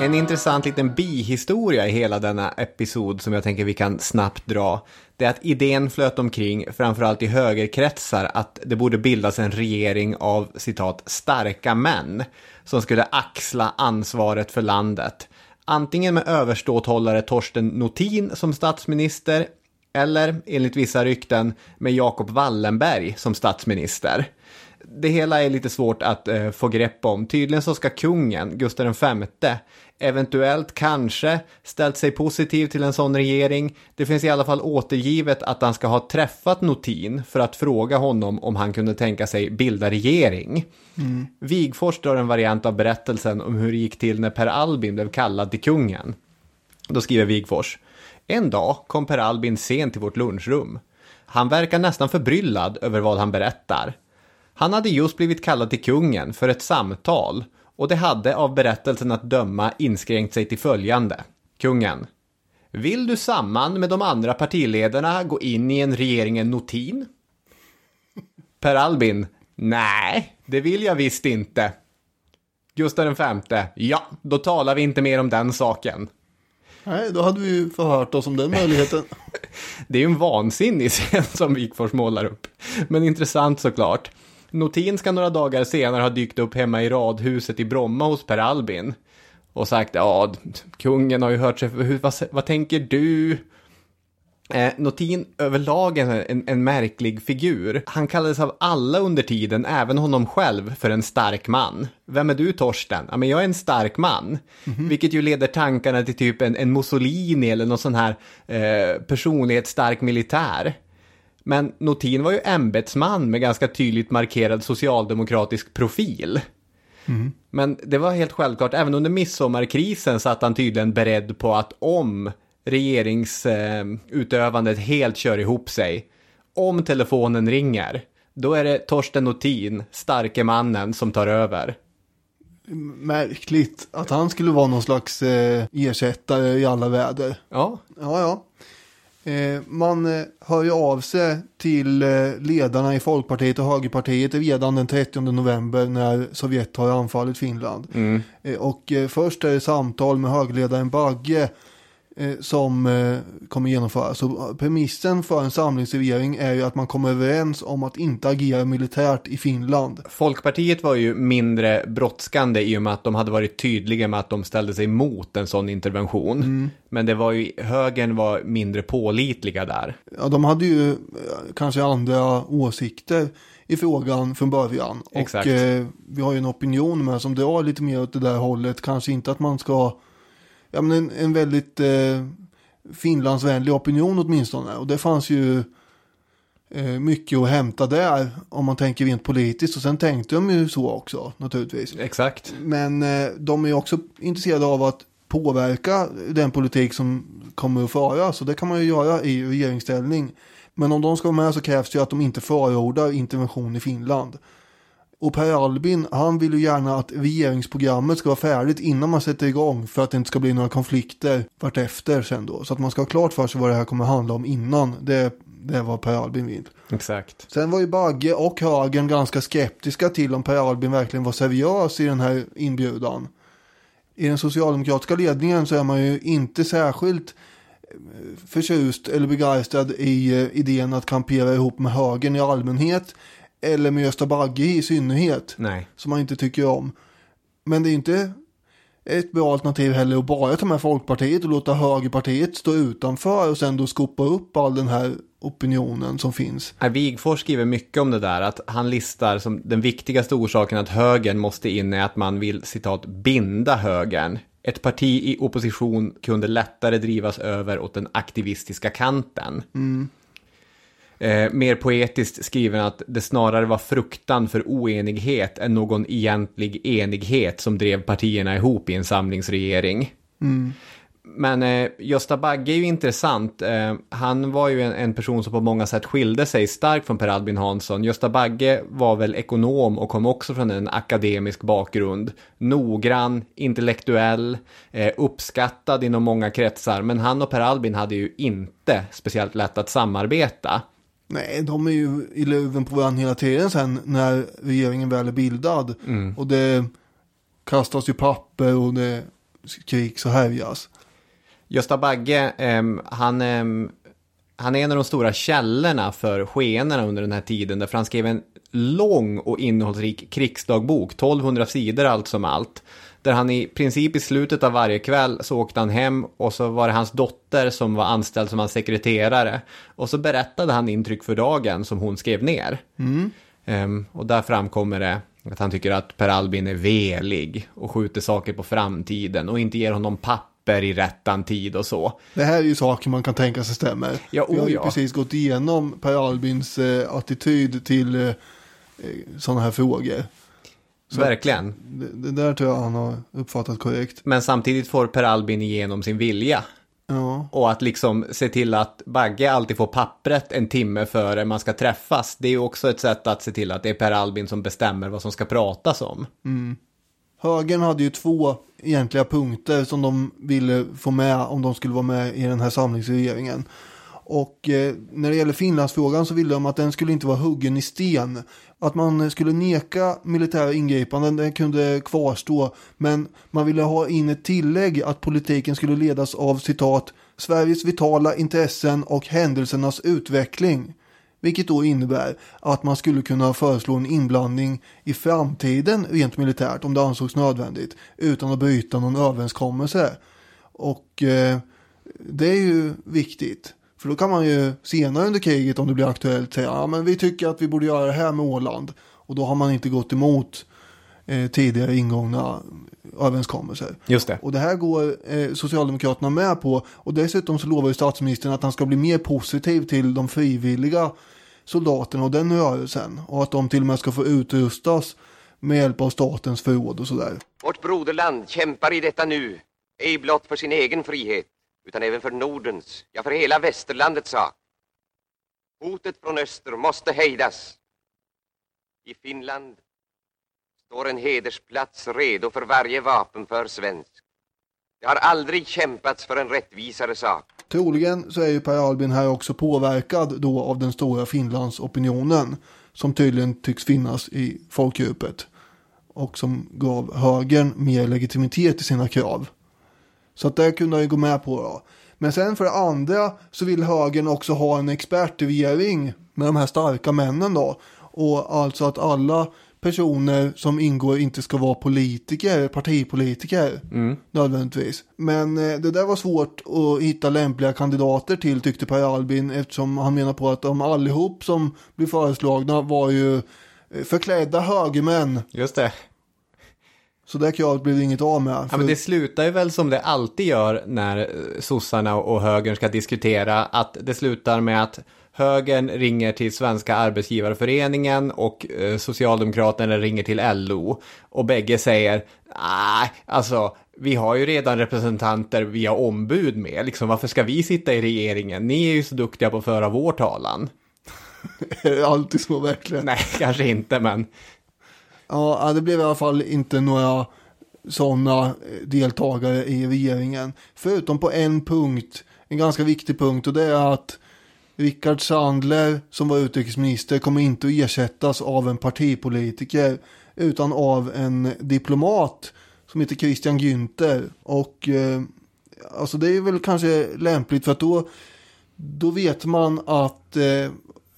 Speaker 2: En intressant liten bihistoria i hela denna episod som jag tänker vi kan snabbt dra. Det är att idén flöt omkring, framförallt i högerkretsar, att det borde bildas en regering av citat starka män som skulle axla ansvaret för landet. Antingen med överståthållare Torsten Notin som statsminister eller, enligt vissa rykten, med Jakob Wallenberg som statsminister det hela är lite svårt att eh, få grepp om. Tydligen så ska kungen, Gustav V, eventuellt kanske ställt sig positiv till en sån regering. Det finns i alla fall återgivet att han ska ha träffat Notin för att fråga honom om han kunde tänka sig bilda regering.
Speaker 1: Mm.
Speaker 2: Wigfors drar en variant av berättelsen om hur det gick till när Per Albin blev kallad till kungen. Då skriver Wigfors. En dag kom Per Albin sent till vårt lunchrum. Han verkar nästan förbryllad över vad han berättar. Han hade just blivit kallad till kungen för ett samtal och det hade av berättelsen att döma inskränkt sig till följande. Kungen. Vill du samman med de andra partiledarna gå in i en regeringen Notin? Per Albin. Nej, det vill jag visst inte. Gustav V. Ja, då talar vi inte mer om den saken.
Speaker 1: Nej, då hade vi ju förhört oss om den möjligheten.
Speaker 2: det är ju en vansinnig scen som Wikfors målar upp. Men intressant såklart. Notin ska några dagar senare ha dykt upp hemma i radhuset i Bromma hos Per Albin. Och sagt, ja, kungen har ju hört sig, hur, vad, vad tänker du? Eh, Notin överlag en, en, en, märklig figur. Han kallades av alla under tiden, även honom själv, för en stark man. Vem är du Torsten? Ja, men jag är en stark man. Mm -hmm. Vilket ju leder tankarna till typ en, en Mussolini eller någon sån här eh, personlighetsstark militär. Men Notin var ju ämbetsman med ganska tydligt markerad socialdemokratisk profil.
Speaker 1: Mm.
Speaker 2: Men det var helt självklart, även under midsommarkrisen satt han tydligen beredd på att om regeringsutövandet eh, helt kör ihop sig, om telefonen ringer, då är det Torsten Notin, starke mannen, som tar över.
Speaker 1: Märkligt att han skulle vara någon slags eh, ersättare i alla väder.
Speaker 2: Ja.
Speaker 1: Ja, ja. Eh, man eh, hör ju av sig till eh, ledarna i Folkpartiet och Högerpartiet redan den 30 november när Sovjet har anfallit Finland.
Speaker 2: Mm.
Speaker 1: Och först är det samtal med högerledaren Bagge som kommer genomföras. Så premissen för en samlingsregering är ju att man kommer överens om att inte agera militärt i Finland.
Speaker 2: Folkpartiet var ju mindre brådskande i och med att de hade varit tydliga med att de ställde sig mot en sån intervention.
Speaker 1: Mm.
Speaker 2: Men det var ju, högern var mindre pålitliga där.
Speaker 1: Ja, de hade ju kanske andra åsikter i frågan från början.
Speaker 2: Exakt.
Speaker 1: Och eh, vi har ju en opinion med som drar lite mer åt det där hållet. Kanske inte att man ska, ja men en, en väldigt eh, finlandsvänlig opinion åtminstone. Och det fanns ju eh, mycket att hämta där om man tänker rent politiskt. Och sen tänkte de ju så också naturligtvis.
Speaker 2: Exakt.
Speaker 1: Men eh, de är också intresserade av att påverka den politik som kommer att föras. Och det kan man ju göra i regeringsställning. Men om de ska vara med så krävs det ju att de inte förordar intervention i Finland. Och Per Albin, han vill ju gärna att regeringsprogrammet ska vara färdigt innan man sätter igång för att det inte ska bli några konflikter vartefter sen då. Så att man ska ha klart för sig vad det här kommer handla om innan. Det, det är vad Per Albin vill.
Speaker 2: Exakt.
Speaker 1: Sen var ju Bagge och högern ganska skeptiska till om Per Albin verkligen var seriös i den här inbjudan i den socialdemokratiska ledningen så är man ju inte särskilt eh, förtjust eller begeistrad i eh, idén att kampera ihop med högern i allmänhet eller med Gösta Bagge i synnerhet.
Speaker 2: Nej.
Speaker 1: Som man inte tycker om. Men det är inte ett bra alternativ heller att bara ta med Folkpartiet och låta högerpartiet stå utanför och sen då skopa upp all den här opinionen som finns.
Speaker 2: Wigfors skriver mycket om det där, att han listar som den viktigaste orsaken att högern måste in är att man vill citat binda högern. Ett parti i opposition kunde lättare drivas över åt den aktivistiska kanten.
Speaker 1: Mm.
Speaker 2: Eh, mer poetiskt skriven att det snarare var fruktan för oenighet än någon egentlig enighet som drev partierna ihop i en samlingsregering.
Speaker 1: Mm.
Speaker 2: Men eh, Gösta Bagge är ju intressant. Eh, han var ju en, en, person som på många sätt skilde sig starkt från Per Albin Hansson. Gösta Bagge var väl ekonom och kom också från en akademisk bakgrund. Noggrann, intellektuell, eh, uppskattad inom många kretsar. Men han och Per Albin hade ju inte speciellt lätt att samarbeta.
Speaker 1: Nej, de är ju i luven på varandra hela tiden sen när regeringen väl är bildad.
Speaker 2: Mm.
Speaker 1: Och det kastas ju papper och det skriks och härjas.
Speaker 2: Gösta Bagge, eh, han, eh, han är en av de stora källorna för skenorna under den här tiden. Därför han skrev en lång och innehållsrik krigsdagbok, 1200 sidor allt som allt. Där han i princip i slutet av varje kväll så åkte han hem och så var det hans dotter som var anställd som hans sekreterare. Och så berättade han intryck för dagen som hon skrev ner.
Speaker 1: Mm.
Speaker 2: Um, och där framkommer det att han tycker att Per Albin är velig och skjuter saker på framtiden och inte ger honom papper i rättan tid och så.
Speaker 1: Det här är ju saker man kan tänka sig stämmer.
Speaker 2: Ja,
Speaker 1: Vi har ju
Speaker 2: ja.
Speaker 1: precis gått igenom Per Albins eh, attityd till eh, sådana här frågor.
Speaker 2: Så Verkligen.
Speaker 1: Det, det, där tror jag han har uppfattat korrekt.
Speaker 2: Men samtidigt får Per Albin igenom sin vilja.
Speaker 1: Ja.
Speaker 2: Och att liksom se till att Bagge alltid får pappret en timme före man ska träffas. Det är ju också ett sätt att se till att det är Per Albin som bestämmer vad som ska pratas om.
Speaker 1: Mm. Högern hade ju två egentliga punkter som de ville få med om de skulle vara med i den här samlingsregeringen. Och eh, när det gäller Finlandsfrågan så ville de att den skulle inte vara huggen i sten. Att man skulle neka militära ingripanden, den kunde kvarstå. Men man ville ha in ett tillägg att politiken skulle ledas av citat Sveriges vitala intressen och händelsernas utveckling. Vilket då innebär att man skulle kunna föreslå en inblandning i framtiden rent militärt om det ansågs nödvändigt. Utan att bryta någon överenskommelse. Och eh, det är ju viktigt. För då kan man ju senare under kriget om det blir aktuellt säga ja men vi tycker att vi borde göra det här med Åland. Och då har man inte gått emot eh, tidigare ingångna överenskommelser.
Speaker 2: Just det.
Speaker 1: Och det här går eh, Socialdemokraterna med på. Och dessutom så lovar ju statsministern att han ska bli mer positiv till de frivilliga soldaterna och den rörelsen. Och att de till och med ska få utrustas med hjälp av statens förråd och sådär.
Speaker 10: Vårt broderland kämpar i detta nu, ej blott för sin egen frihet, utan även för Nordens, ja för hela västerlandets sak. Hotet från öster måste hejdas. I Finland står en hedersplats redo för varje vapenför svensk. Det har aldrig kämpats för en rättvisare sak.
Speaker 1: Troligen så är ju Per Albin här också påverkad då av den stora Finlandsopinionen som tydligen tycks finnas i folkdjupet och som gav högern mer legitimitet i sina krav. Så att det kunde jag ju gå med på då. Men sen för det andra så vill högern också ha en expertregering med de här starka männen då. Och alltså att alla personer som ingår inte ska vara politiker, partipolitiker
Speaker 2: mm.
Speaker 1: nödvändigtvis. Men eh, det där var svårt att hitta lämpliga kandidater till tyckte Per Albin eftersom han menar på att de allihop som blir föreslagna var ju eh, förklädda högermän.
Speaker 2: Just det.
Speaker 1: Så det kravet blev det inget av med.
Speaker 2: Ja, men det slutar ju väl som det alltid gör när eh, sossarna och högern ska diskutera. Att det slutar med att högern ringer till Svenska Arbetsgivarföreningen och eh, Socialdemokraterna ringer till LO. Och bägge säger, nej, alltså vi har ju redan representanter via ombud med. Liksom, varför ska vi sitta i regeringen? Ni är ju så duktiga på att föra vår talan.
Speaker 1: är det alltid så verkligen?
Speaker 2: Nej, kanske inte, men
Speaker 1: Ja, det blev i alla fall inte några sådana eh, deltagare i regeringen. Förutom på en punkt, en ganska viktig punkt och det är att Rickard Sandler som var utrikesminister kommer inte att ersättas av en partipolitiker utan av en diplomat som heter Christian Günther. Och eh, alltså det är väl kanske lämpligt för att då, då vet man att eh,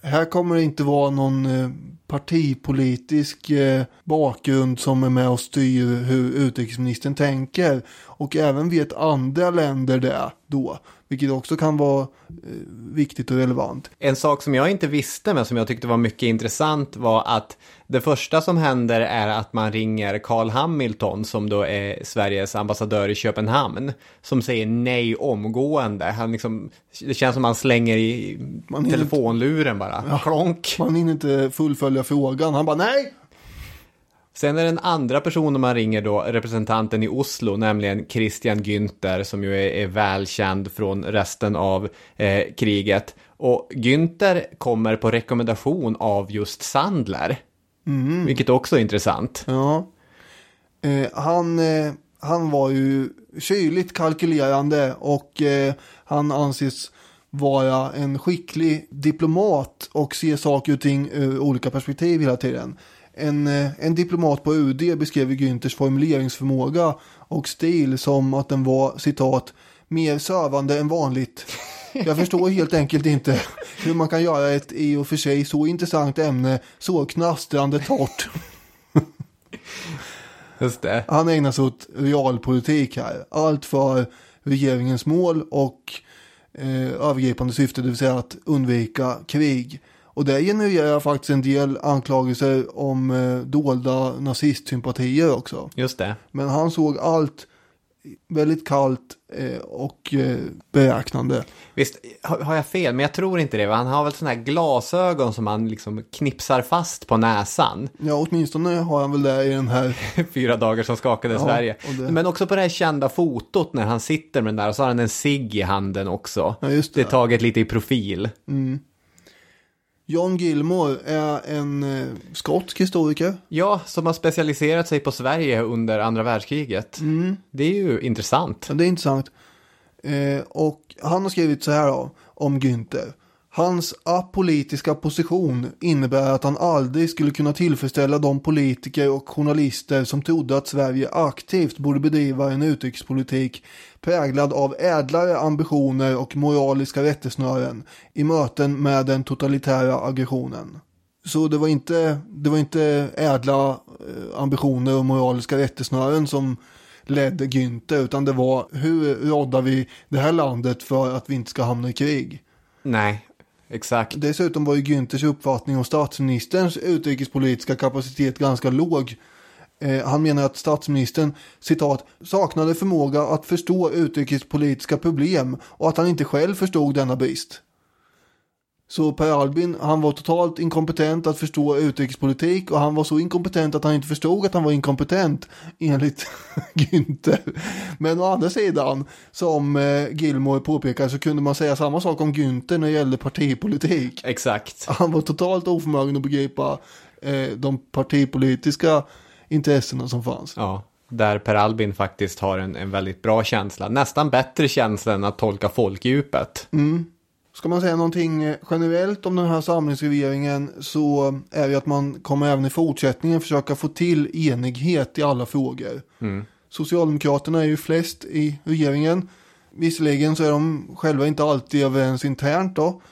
Speaker 1: här kommer det inte vara någon eh, partipolitisk eh, bakgrund som är med och styr hur utrikesministern tänker. Och även vet andra länder det då. Vilket också kan vara eh, viktigt och relevant.
Speaker 2: En sak som jag inte visste men som jag tyckte var mycket intressant var att det första som händer är att man ringer Carl Hamilton som då är Sveriges ambassadör i Köpenhamn. Som säger nej omgående. Han liksom, det känns som han slänger i man telefonluren bara. Ja, Klonk.
Speaker 1: Man hinner inte fullfölja frågan. Han bara nej,
Speaker 2: Sen är den andra personen man ringer då representanten i Oslo, nämligen Christian Günther som ju är, är välkänd från resten av eh, kriget. Och Günther kommer på rekommendation av just Sandler.
Speaker 1: Mm.
Speaker 2: Vilket också är intressant.
Speaker 1: Ja. Eh, han, eh, han var ju kyligt kalkylerande och eh, han anses vara en skicklig diplomat och se saker och ting ur olika perspektiv hela tiden. En, eh, en diplomat på UD beskrev Günthers formuleringsförmåga och stil som att den var citat mer sövande än vanligt. Jag förstår helt enkelt inte hur man kan göra ett i och för sig så intressant ämne så knastrande torrt.
Speaker 2: Just det.
Speaker 1: Han ägnar sig åt realpolitik här. Allt för regeringens mål och eh, övergripande syfte, det vill säga att undvika krig. Och det genererar faktiskt en del anklagelser om eh, dolda nazistsympatier också.
Speaker 2: Just det.
Speaker 1: Men han såg allt väldigt kallt eh, och eh, beräknande.
Speaker 2: Visst, har jag fel? Men jag tror inte det. Han har väl sådana här glasögon som han liksom knipsar fast på näsan.
Speaker 1: Ja, åtminstone har han väl det i den här...
Speaker 2: Fyra dagar som skakade ja, Sverige. Det... Men också på det här kända fotot när han sitter med den där och så har han en cigg i handen också.
Speaker 1: Ja, just det.
Speaker 2: det är taget lite i profil.
Speaker 1: Mm. John Gilmore är en eh, skotsk historiker.
Speaker 2: Ja, som har specialiserat sig på Sverige under andra världskriget.
Speaker 1: Mm.
Speaker 2: Det är ju intressant.
Speaker 1: Ja, det är intressant. Eh, och han har skrivit så här då, om Günther. Hans apolitiska position innebär att han aldrig skulle kunna tillfredsställa de politiker och journalister som trodde att Sverige aktivt borde bedriva en utrikespolitik präglad av ädlare ambitioner och moraliska rättesnören i möten med den totalitära aggressionen. Så det var inte, det var inte ädla eh, ambitioner och moraliska rättesnören som ledde Günther utan det var hur råddar vi det här landet för att vi inte ska hamna i krig.
Speaker 2: Nej, Exakt.
Speaker 1: Dessutom var ju Günthers uppfattning om statsministerns utrikespolitiska kapacitet ganska låg. Eh, han menar att statsministern, citat, saknade förmåga att förstå utrikespolitiska problem och att han inte själv förstod denna brist. Så Per Albin, han var totalt inkompetent att förstå utrikespolitik och han var så inkompetent att han inte förstod att han var inkompetent enligt Günther. Men å andra sidan, som eh, Gilmore påpekar så kunde man säga samma sak om Günther när det gällde partipolitik.
Speaker 2: Exakt.
Speaker 1: Han var totalt oförmögen att begripa eh, de partipolitiska intressena som fanns.
Speaker 2: Ja, där Per Albin faktiskt har en, en väldigt bra känsla. Nästan bättre känsla än att tolka folkdjupet.
Speaker 1: Mm. Ska man säga någonting eh, generellt om den här samlingsregeringen så är det att man kommer även i fortsättningen försöka få till enighet i alla frågor. Mm. Socialdemokraterna är ju flest i regeringen. Visserligen så är de själva inte alltid överens internt då.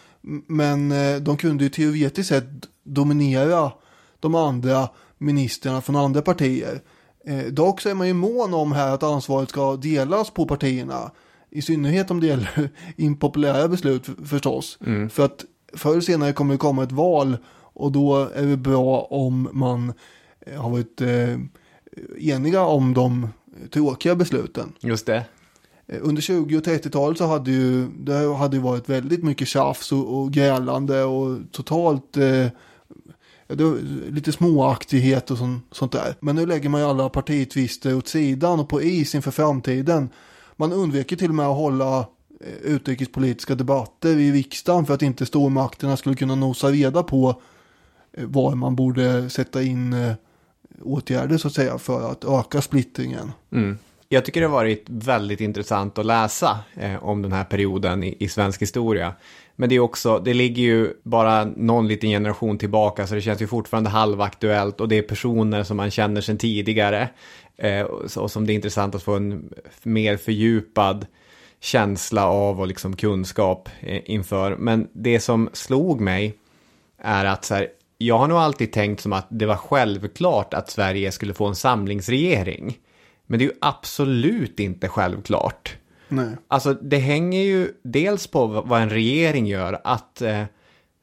Speaker 1: Men eh, de kunde ju teoretiskt sett dominera de andra ministrarna från andra partier. Eh, dock så är man ju mån om här att ansvaret ska delas på partierna. I synnerhet om det gäller impopulära beslut förstås. Mm. För att förr eller senare kommer det komma ett val och då är det bra om man eh, har varit eh, eniga om de tråkiga besluten.
Speaker 2: Just det.
Speaker 1: Eh, under 20 och 30-talet så hade ju det hade ju varit väldigt mycket tjafs och, och grälande och totalt eh, lite småaktighet och sånt, sånt där. Men nu lägger man ju alla partitvister åt sidan och på is inför framtiden. Man undviker till och med att hålla eh, utrikespolitiska debatter i riksdagen för att inte stormakterna skulle kunna nosa reda på eh, var man borde sätta in eh, åtgärder så att säga för att öka splittringen.
Speaker 2: Mm. Jag tycker det har varit väldigt intressant att läsa eh, om den här perioden i, i, svensk historia. Men det är också, det ligger ju bara någon liten generation tillbaka så det känns ju fortfarande halvaktuellt och det är personer som man känner sedan tidigare. Eh, och, och som det är intressant att få en mer fördjupad känsla av och liksom kunskap eh, inför. Men det som slog mig är att så här, jag har nog alltid tänkt som att det var självklart att Sverige skulle få en samlingsregering. Men det är ju absolut inte självklart.
Speaker 1: Nej.
Speaker 2: Alltså det hänger ju dels på vad en regering gör. Att eh,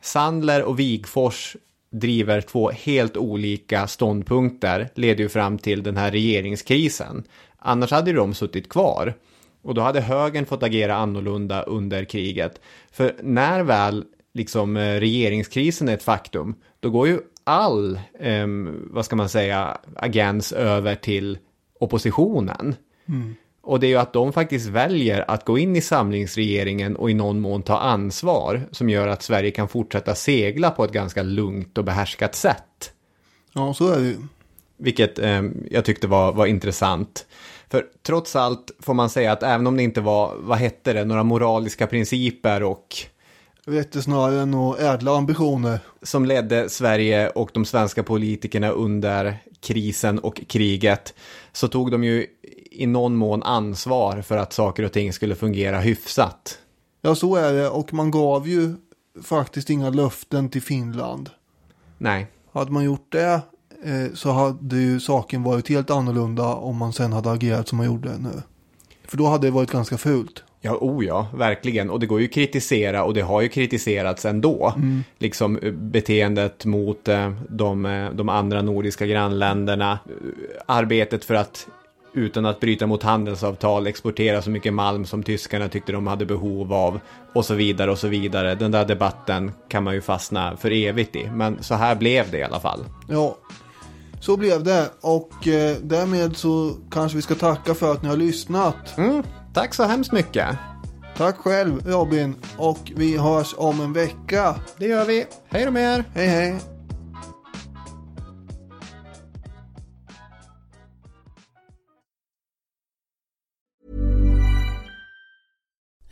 Speaker 2: Sandler och Wigfors driver två helt olika ståndpunkter leder ju fram till den här regeringskrisen. Annars hade ju de suttit kvar. Och då hade högern fått agera annorlunda under kriget. För när väl liksom eh, regeringskrisen är ett faktum, då går ju all, eh, vad ska man säga, agens över till oppositionen. Mm. Och det är ju att de faktiskt väljer att gå in i samlingsregeringen och i någon mån ta ansvar som gör att Sverige kan fortsätta segla på ett ganska lugnt och behärskat sätt.
Speaker 1: Ja, så är det ju.
Speaker 2: Vilket eh, jag tyckte var, var intressant. För trots allt får man säga att även om det inte var, vad hette det, några moraliska principer och
Speaker 1: Rättesnören och ädla ambitioner.
Speaker 2: Som ledde Sverige och de svenska politikerna under krisen och kriget. Så tog de ju i någon mån ansvar för att saker och ting skulle fungera hyfsat.
Speaker 1: Ja, så är det. Och man gav ju faktiskt inga löften till Finland.
Speaker 2: Nej.
Speaker 1: Hade man gjort det eh, så hade ju saken varit helt annorlunda om man sen hade agerat som man gjorde nu. För då hade det varit ganska fult.
Speaker 2: Ja, oh ja, verkligen. Och det går ju att kritisera och det har ju kritiserats ändå. Mm. Liksom eh, beteendet mot eh, de, de andra nordiska grannländerna. Arbetet för att utan att bryta mot handelsavtal exportera så mycket malm som tyskarna tyckte de hade behov av och så vidare och så vidare. Den där debatten kan man ju fastna för evigt i, men så här blev det i alla fall.
Speaker 1: Ja, så blev det och eh, därmed så kanske vi ska tacka för att ni har lyssnat.
Speaker 2: Mm, tack så hemskt mycket.
Speaker 1: Tack själv Robin och vi hörs om en vecka.
Speaker 2: Det gör vi. Hej då med er.
Speaker 1: Hej hej.